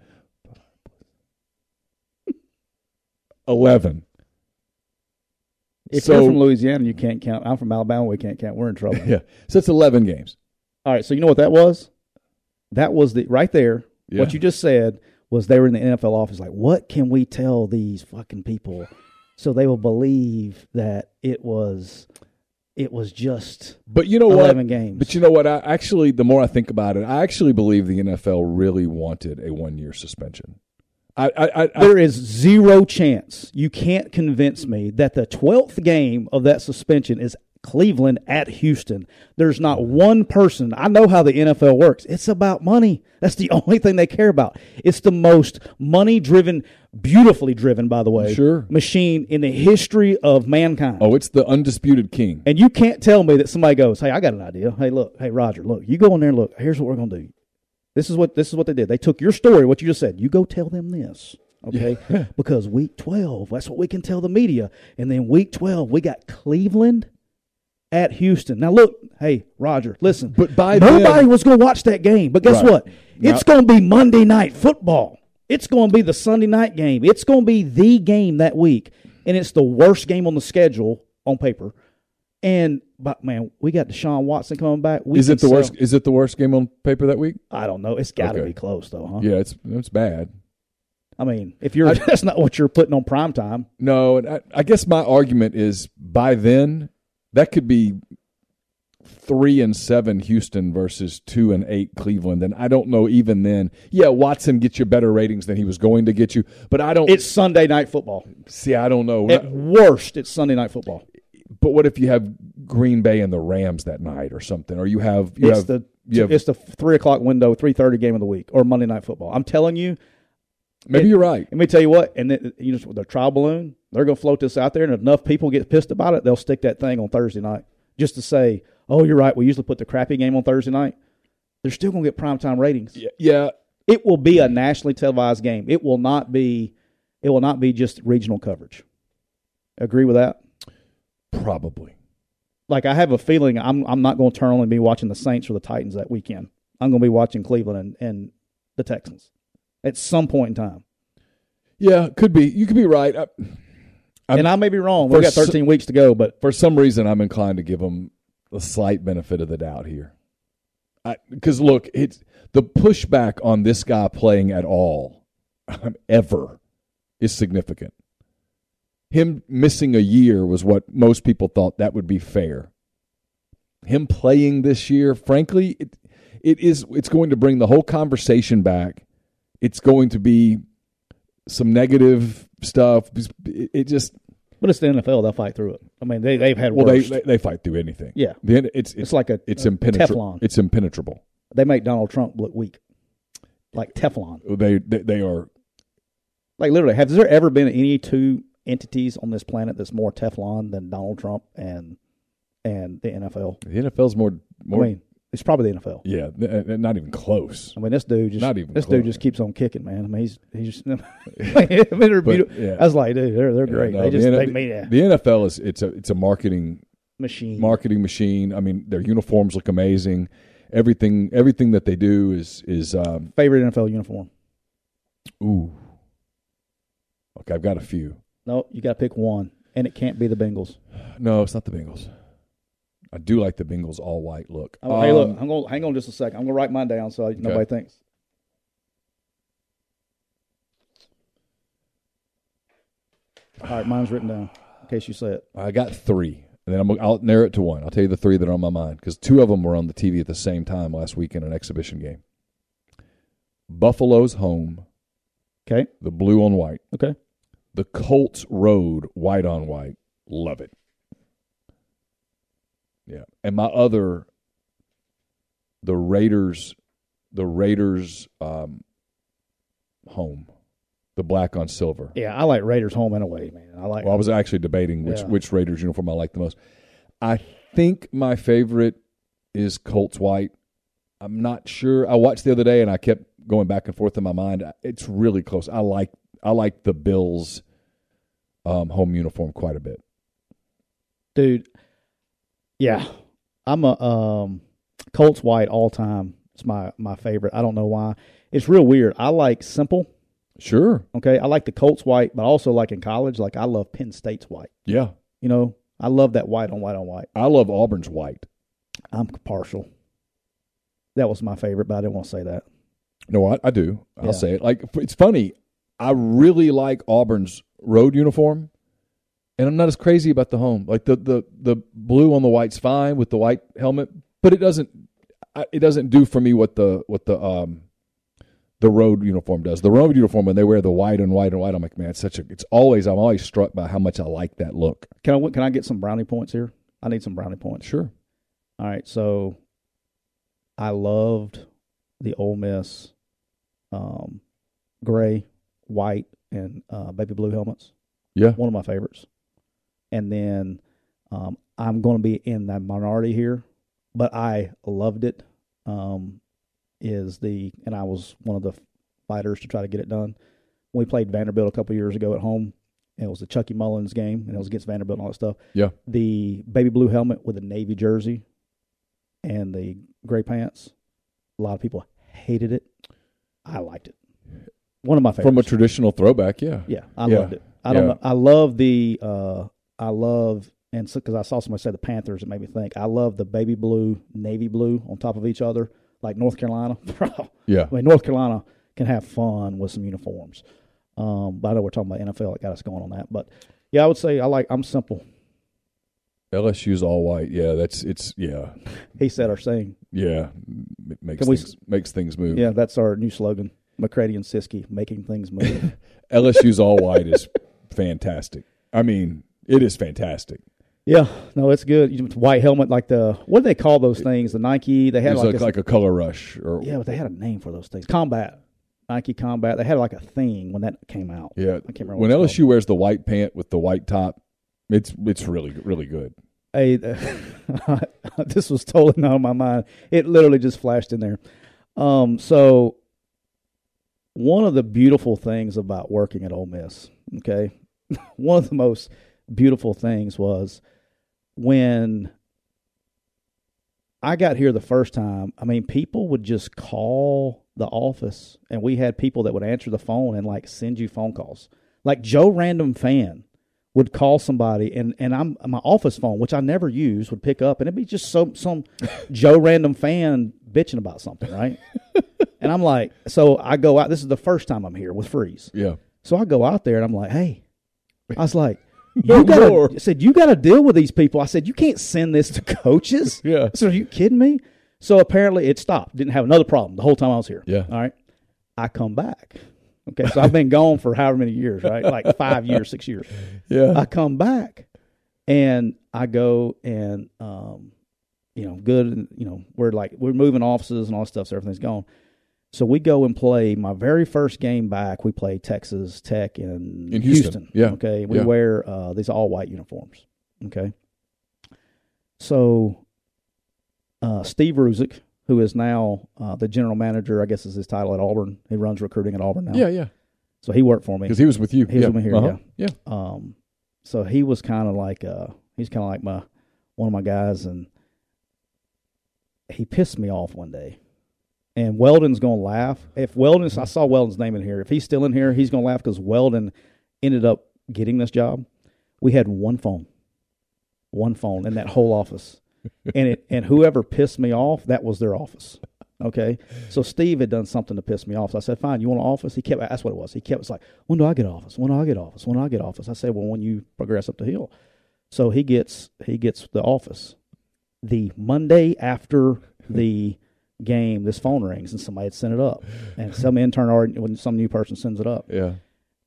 B: (laughs) 11.
C: If
B: So-
C: you're from Louisiana, you can't count. I'm from Alabama. We can't count. We're in trouble. (laughs)
B: Yeah. So it's 11 games.
C: All right. So you know what that was? That was the right there.
B: Yeah.
C: What you just said was they were in the NFL office. Like, what can we tell these fucking people so they will believe that it was it was just
B: But you know what?
C: eleven games?
B: But you know what? I actually, the more I think about it, I actually believe the NFL really wanted a one year suspension. I, I, I
C: There is zero chance you can't convince me that the 12th game of that suspension is Cleveland at Houston. There's not one person. I know how the NFL works. It's about money. That's the (laughs) only thing they care about. It's the most money driven, beautifully driven, by the way,
B: Sure.
C: machine in the history of mankind.
B: oh, it's the undisputed king.
C: And you can't tell me that somebody goes, "Hey, I got an idea. Hey, look, hey Roger, look, you go in there and look. Here's what we're gonna do. This is what this is what they did. They took your story, what you just said. You go tell them this, okay? (laughs) because week twelve, that's what we can tell the media. And then week twelve, we got Cleveland at Houston. Now look, hey Roger, listen.
B: But by
C: nobody
B: then-
C: was gonna watch that game. But guess
B: Right.
C: what? It's gonna be Monday night football. It's gonna be the Sunday night game. It's gonna be the game that week, and it's the worst game on the schedule on paper. And but man, we got Deshaun Watson coming back. We
B: Is it the
C: sell-
B: worst? Is it the worst game on paper that week?
C: I don't know. It's got to
B: Okay.
C: be close though, huh?
B: Yeah, it's it's bad.
C: I mean, if you're (laughs) that's not what you're putting on prime time.
B: No, and I, I guess my argument is by then that could be three and seven Houston versus two and eight Cleveland, and I don't know even then. Yeah, Watson gets you better ratings than he was going to get you, but I don't
C: It's Sunday night football.
B: see. I don't know.
C: At worst, it's Sunday night football.
B: But what if you have Green Bay and the Rams that night or something, or you have you
C: it's
B: have
C: the
B: you have,
C: it's the three o'clock window, three thirty game of the week, or Monday night football. I'm telling you.
B: Maybe you're right.
C: Let me tell you what, and then, you know the trial balloon, they're going to float this out there, and if enough people get pissed about it, they'll stick that thing on Thursday night just to say, "Oh, you're right. We usually put the crappy game on Thursday night." They're still going to get primetime ratings.
B: Yeah, yeah,
C: It will be a nationally televised game. It will not be. It will not be just regional coverage. Agree with that?
B: probably.
C: Like I have a feeling I'm I'm not going to turn on and be watching the Saints or the Titans that weekend. I'm going to be watching Cleveland and, and the Texans at some point in time.
B: Yeah, could be. You could be right. I,
C: and I may be wrong. We've got
B: s-
C: 13 weeks to go, but
B: for some reason, I'm inclined to give them a slight benefit of the doubt here. Because look, it's the pushback on this guy playing at all, um, ever, is significant. Him missing a year was what most people thought that would be fair. Him playing this year, frankly, it it is it's going to bring the whole conversation back. It's going to be some negative stuff. It, it just
C: but it's the NFL. They'll fight through it. I mean, they they've had
B: well, they,
C: worse.
B: they they fight through anything.
C: Yeah.
B: The end- it's
C: it's like a
B: it's impenetrable.
C: Teflon.
B: It's impenetrable.
C: They make Donald Trump look weak, like Teflon.
B: They they, they are.
C: Like literally, has there ever been any two entities on this planet that's more Teflon than Donald Trump and and the NFL?
B: The NFL's more more.
C: I mean, it's probably the NFL.
B: yeah, th- not even close.
C: I mean, this dude just
B: Not even
C: this
B: close.
C: dude just keeps on kicking, man. I mean, he's he's just. (laughs) I mean, (laughs) they're beautiful.
B: yeah.
C: I was like, dude, they're they're great.
B: No,
C: they
B: the
C: just
B: N-
C: they made a
B: the NFL is it's a it's a marketing
C: machine.
B: marketing machine. I mean, their uniforms look amazing. Everything everything that they do is is um,
C: Favorite NFL uniform?
B: ooh. Okay, I've got a few.
C: No, you got to pick one, and it can't be the Bengals.
B: No, it's not the Bengals. I do like the Bengals all white look.
C: Oh, hey, look,
B: Um,
C: I'm going. to Hang on just a second. I'm going to write mine down so I- nobody thinks. All right, mine's written down in case you say it.
B: I got three, and then I'm, I'll narrow it to one. I'll tell you the three that are on my mind because two of them were on the TV at the same time last week in an exhibition game. Buffalo's home,
C: Okay.
B: the blue on white.
C: Okay.
B: The Colts road, white on white. Love it. Yeah, and my other, the Raiders, the Raiders um, home, the black on silver.
C: Yeah, I like Raiders home and away, man. I like.
B: Well, I was actually debating which
C: Yeah.
B: which Raiders uniform I like the most. I think my favorite is Colts white. I'm not sure. I watched the other day and I kept going back and forth in my mind. It's really close. I like I like the Bills um, home uniform quite a bit.
C: dude. Yeah, I'm a um, Colts white all time. It's my my favorite. I don't know why. It's real weird. I like simple.
B: Sure.
C: Okay, I like the Colts white, but also like in college, like I love Penn State's white.
B: Yeah.
C: You know, I love that white on white on white.
B: I love Auburn's white.
C: I'm partial. That was my favorite, but I didn't want to say that.
B: No, I, I do. I'll
C: Yeah.
B: say it. Like it's funny. I really like Auburn's road uniform, and I'm not as crazy about the home. Like the the the blue on the white's fine with the white helmet, but it doesn't it doesn't do for me what the what the um the road uniform does. The road uniform when they wear the white and white and white, I'm like, man, it's such a. It's always I'm always struck by how much I like that look.
C: Can I can I get some brownie points here? I need some brownie points.
B: Sure.
C: All right, so I loved the Ole Miss um, gray, white, and uh, baby blue helmets.
B: Yeah.
C: One of my favorites. And then um, I'm going to be in the minority here, but I loved it. Um, is the and I was one of the fighters to try to get it done. We played Vanderbilt a couple years ago at home. And it was the Chucky Mullins game, and it was against Vanderbilt and all that stuff
B: Yeah.
C: the baby blue helmet with a navy jersey and the gray pants. A lot of people hated it. I liked it. One of my favorites.
B: From a traditional throwback, yeah.
C: yeah, I
B: Yeah.
C: loved it. I don't
B: Yeah.
C: know. I love the. Uh, I love and because I saw somebody say the Panthers, it made me think. I love the baby blue, navy blue on top of each other, like North Carolina. (laughs)
B: Yeah.
C: I mean, North Carolina can have fun with some uniforms. Um, but I know we're talking about NFL. It got us going on that. But yeah, I would say I like. I'm simple.
B: LSU's all white. Yeah, that's it's yeah. (laughs)
C: He said our saying.
B: Yeah. M- makes
C: Can we-
B: things makes things move.
C: Yeah, that's our new slogan. McCready and Siskey making things move. (laughs)
B: LSU's all white is fantastic. I mean, it is fantastic.
C: yeah, no, it's good. You- White helmet, like the what do they call those things? The Nike. They had like,
B: like,
C: a,
B: like a color rush or
C: yeah, but they had a name for those things. Combat, Nike Combat. They had like a thing when that came out.
B: yeah.
C: I can't remember
B: When LSU wears the white pant with the white top, it's it's really really good.
C: Hey, (laughs) this was totally not on my mind. It literally just flashed in there. Um, so one of the beautiful things about working at Ole Miss, okay, (laughs) one of the most beautiful things was when I got here the first time. I mean, people would just call the office, and we had people that would answer the phone and like send you phone calls. Like Joe Random Fan would call somebody, and and I'm my office phone, which I never use, would pick up, and it'd be just some some (laughs) Joe Random Fan bitching about something, right? (laughs) and I'm like, so I go out. This is the first time I'm here with Freeze.
B: Yeah.
C: So I go out there and I'm like, hey, I was like, you
B: more.
C: I said, you got to deal with these people. I said, you can't send this to coaches. (laughs)
B: Yeah.
C: So are you kidding me? So apparently it stopped. Didn't have another problem the whole time I was here.
B: Yeah.
C: All right. I come back. Okay. So I've been (laughs) gone for however many years, right? Like five years, six years.
B: Yeah.
C: I come back and I go and, um, you know, good, and, you know, we're like, we're moving offices and all that stuff, so everything's gone. So we go and play my very first game back. We play Texas Tech in,
B: In Houston. Yeah.
C: Okay. We
B: Yeah.
C: wear uh, these all white uniforms. Okay. So uh, Steve Ruzick, who is now uh, the general manager, I guess is his title at Auburn. He runs recruiting at Auburn now.
B: Yeah, yeah.
C: So he worked for me.
B: Because he was with you.
C: He was
B: yeah.
C: with me here,
B: Uh-huh. Yeah.
C: Um, so he was kind of like uh, he's kind of like my one of my guys, and he pissed me off one day. And Weldon's gonna laugh if Weldon's, I saw Weldon's name in here. If he's still in here, he's gonna laugh because Weldon ended up getting this job. We had one phone, one phone in that whole office, (laughs) and it and whoever pissed me off, that was their office. Okay, so Steve had done something to piss me off. So I said, "Fine, you want an office?" He kept. That's what it was. He kept. It's like, "When do I get office? When do I get office? When do I get office?" I said, "Well, when you progress up the hill." So he gets he gets the office. The Monday after the game, this phone rings and somebody had sent it up, and some intern or when some new person sends it up,
B: Yeah.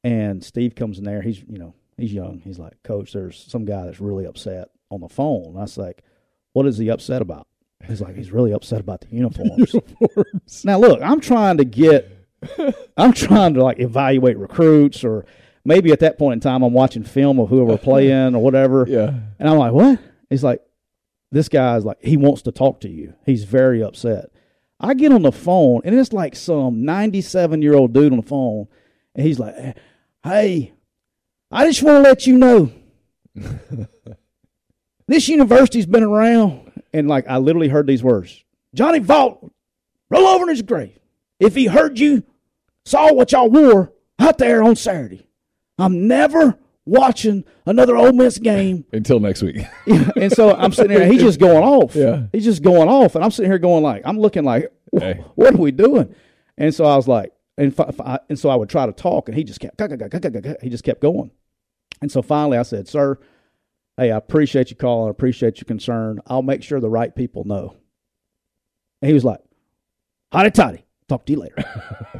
C: and Steve comes in there. He's you know he's young. He's like, Coach, there's some guy that's really upset on the phone. And I was like, What is he upset about? He's like, he's really upset about the uniforms. (laughs) now look, I'm trying to get, I'm trying to like evaluate recruits or maybe at that point in time I'm watching film of whoever we're (laughs) playing or whatever.
B: Yeah.
C: And I'm like, what? He's like, this guy's like he wants to talk to you. He's very upset. I get on the phone and it's like some 97 year old dude on the phone, and he's like, "Hey, I just want to let you know (laughs) this university's been around." And like I literally heard these words: Johnny Vaught, roll over in his grave. If he heard you, saw what y'all wore out there on Saturday, I'm never watching another Ole Miss game (laughs)
B: until next week. (laughs)
C: and so I'm sitting there. He's just (laughs) going off.
B: Yeah.
C: He's just going off, and I'm sitting here going like, I'm looking like,
B: Hey.
C: what are we doing? And so I was like, and fi- fi- and so I would try to talk, and he just kept, he just kept going. And so finally, I said, "Sir, hey, I appreciate you calling. I appreciate your concern. I'll make sure the right people know." And he was like, "Hotty toddy, talk to you later."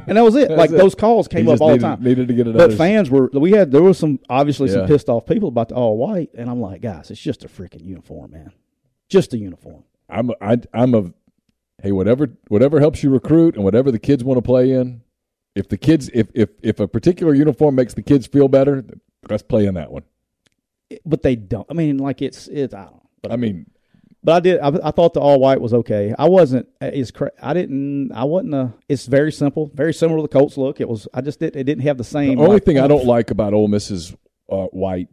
C: and that was it. (laughs) like
B: it.
C: those calls came up all
B: needed,
C: the time.
B: Needed to get another.
C: But fans were we had there was some obviously some pissed off people about the all white, and I'm like, guys, it's just a freaking uniform, man, just a uniform.
B: I'm I, I'm a hey whatever whatever helps you recruit and whatever the kids want to play in. If the kids if if if a particular uniform makes the kids feel better, let's play in that one.
C: But they don't. I mean, like it's it's I don't. But
B: I mean,
C: but I did. I, I thought the all white was okay. I wasn't. It's I didn't. I wasn't. A, it's very simple, very similar to the Colts look. It was. I just did. It didn't have the same.
B: the only
C: like,
B: thing I don't like about Ole Miss is uh, white.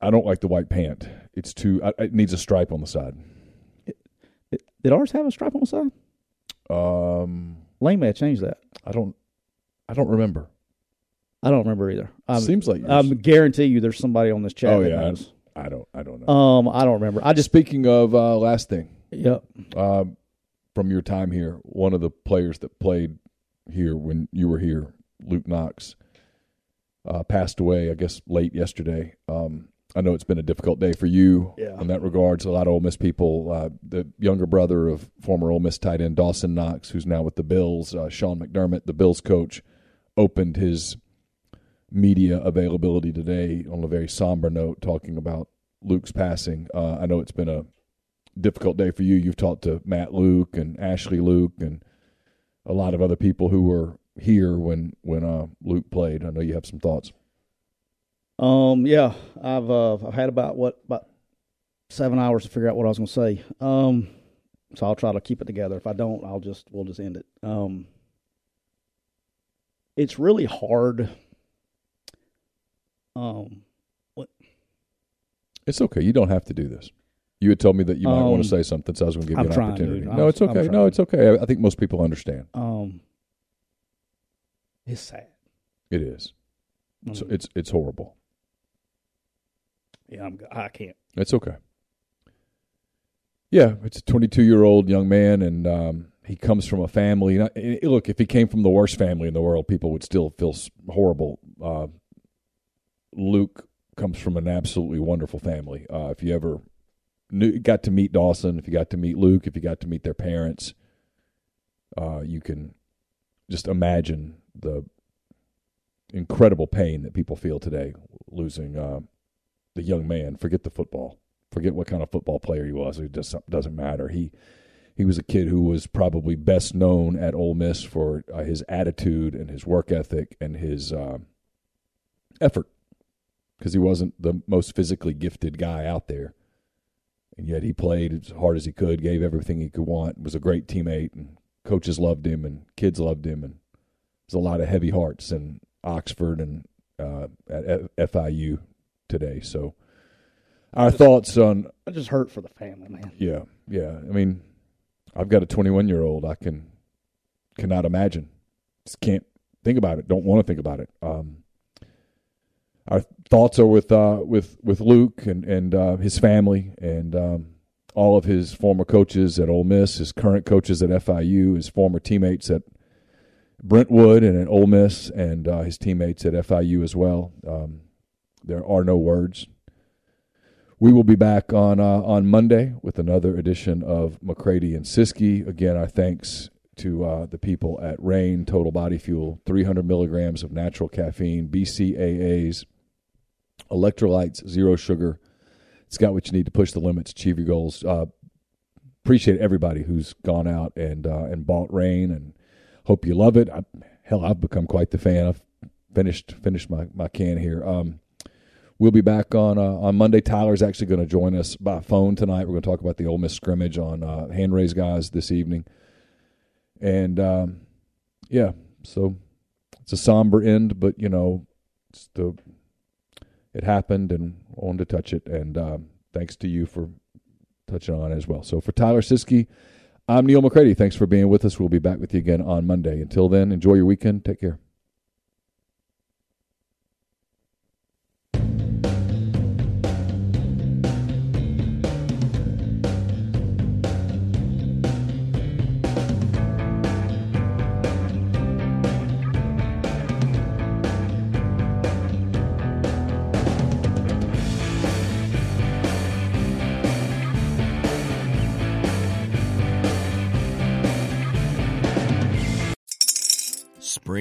B: I don't like the white pant. It's too. I, it needs a stripe on the side.
C: Did ours have a stripe on the side?
B: Um,
C: Lane may have changed that.
B: I don't. I don't remember.
C: I don't remember either. I'm,
B: Seems like yours.
C: I'm guarantee you, there's somebody on this chat.
B: Oh,
C: that
B: yeah.
C: knows.
B: I don't. I don't know.
C: Um, I don't remember. I just.
B: Speaking of uh, last thing,
C: Yep.
B: um, from your time here, one of the players that played here when you were here, Luke Knox, uh, passed away. I guess late yesterday. Um, I know it's been a difficult day for you
C: Yeah.
B: in that regards. A lot of Ole Miss people. Uh, the younger brother of former Ole Miss tight end Dawson Knox, who's now with the Bills, uh, Sean McDermott, the Bills coach, opened his media availability today on a very somber note, talking about Luke's passing. Uh, I know it's been a difficult day for you. You've talked to Matt Luke and Ashley Luke and a lot of other people who were here when when uh, Luke played. I know you have some thoughts.
C: Um, yeah, I've uh, I've had about what about seven hours to figure out what I was going to say. Um, so I'll try to keep it together. If I don't, I'll just we'll just end it. Um, it's really hard. Um, what?
B: It's okay. You don't have to do this. You had told me that you might want
C: Um,
B: to say something, so I was going to give
C: I'm
B: you an
C: trying,
B: opportunity. No,
C: I'm-
B: it's okay.
C: I'm
B: No,
C: trying.
B: it's okay. I, I think most people understand.
C: um, it's sad.
B: It is. It's,
C: Um,
B: it's it's horrible.
C: yeah, I'm, I can't.
B: It's okay. Yeah, it's a 22 year old young man, and um, he comes from a family. and I- and look, if he came from the worst family in the world, people would still feel s- horrible. Uh, Luke comes from an absolutely wonderful family. Uh, if you ever knew, got to meet Dawson, if you got to meet Luke, if you got to meet their parents, uh, you can just imagine the incredible pain that people feel today losing uh, the young man. Forget the football. Forget what kind of football player he was. It just doesn't matter. He he was a kid who was probably best known at Ole Miss for uh, his attitude and his work ethic and his uh, effort, because he wasn't the most physically gifted guy out there, and yet he played as hard as he could, gave everything he could want, was a great teammate, and coaches loved him and kids loved him, and there's a lot of heavy hearts in Oxford and uh, at FIU today. So, our thoughts on
C: I just hurt for the family, man.
B: yeah, yeah. I mean, I've got a 21 year old. I can cannot imagine. Just can't think about it. Don't want to think about it. Um, our thoughts are with uh, with with Luke and and uh, his family and um, all of his former coaches at Ole Miss, his current coaches at FIU, his former teammates at Brentwood and at Ole Miss, and uh, his teammates at FIU as well. Um, there are no words. We will be back on uh, on Monday with another edition of McCready and Siskey. Again, our thanks to uh, the people at Reign Total Body Fuel, 300 milligrams of natural caffeine, BCAAs, electrolytes, zero sugar. It's got what you need to push the limits, achieve your goals. Uh, appreciate everybody who's gone out and uh, and bought Reign, and hope you love it. I, hell, I've become quite the fan. I've finished finished my my can here. Um, We'll be back on uh, on Monday. Tyler's actually going to join us by phone tonight. We're going to talk about the Ole Miss scrimmage on uh, hand raised guys this evening, and um, yeah, so it's a somber end, but you know, it's the it happened, and I wanted to touch it, and um, thanks to you for touching on it as well. So for Tyler Siskey, I'm Neal McCready. Thanks for being with us. We'll be back with you again on Monday. Until then, enjoy your weekend. Take care.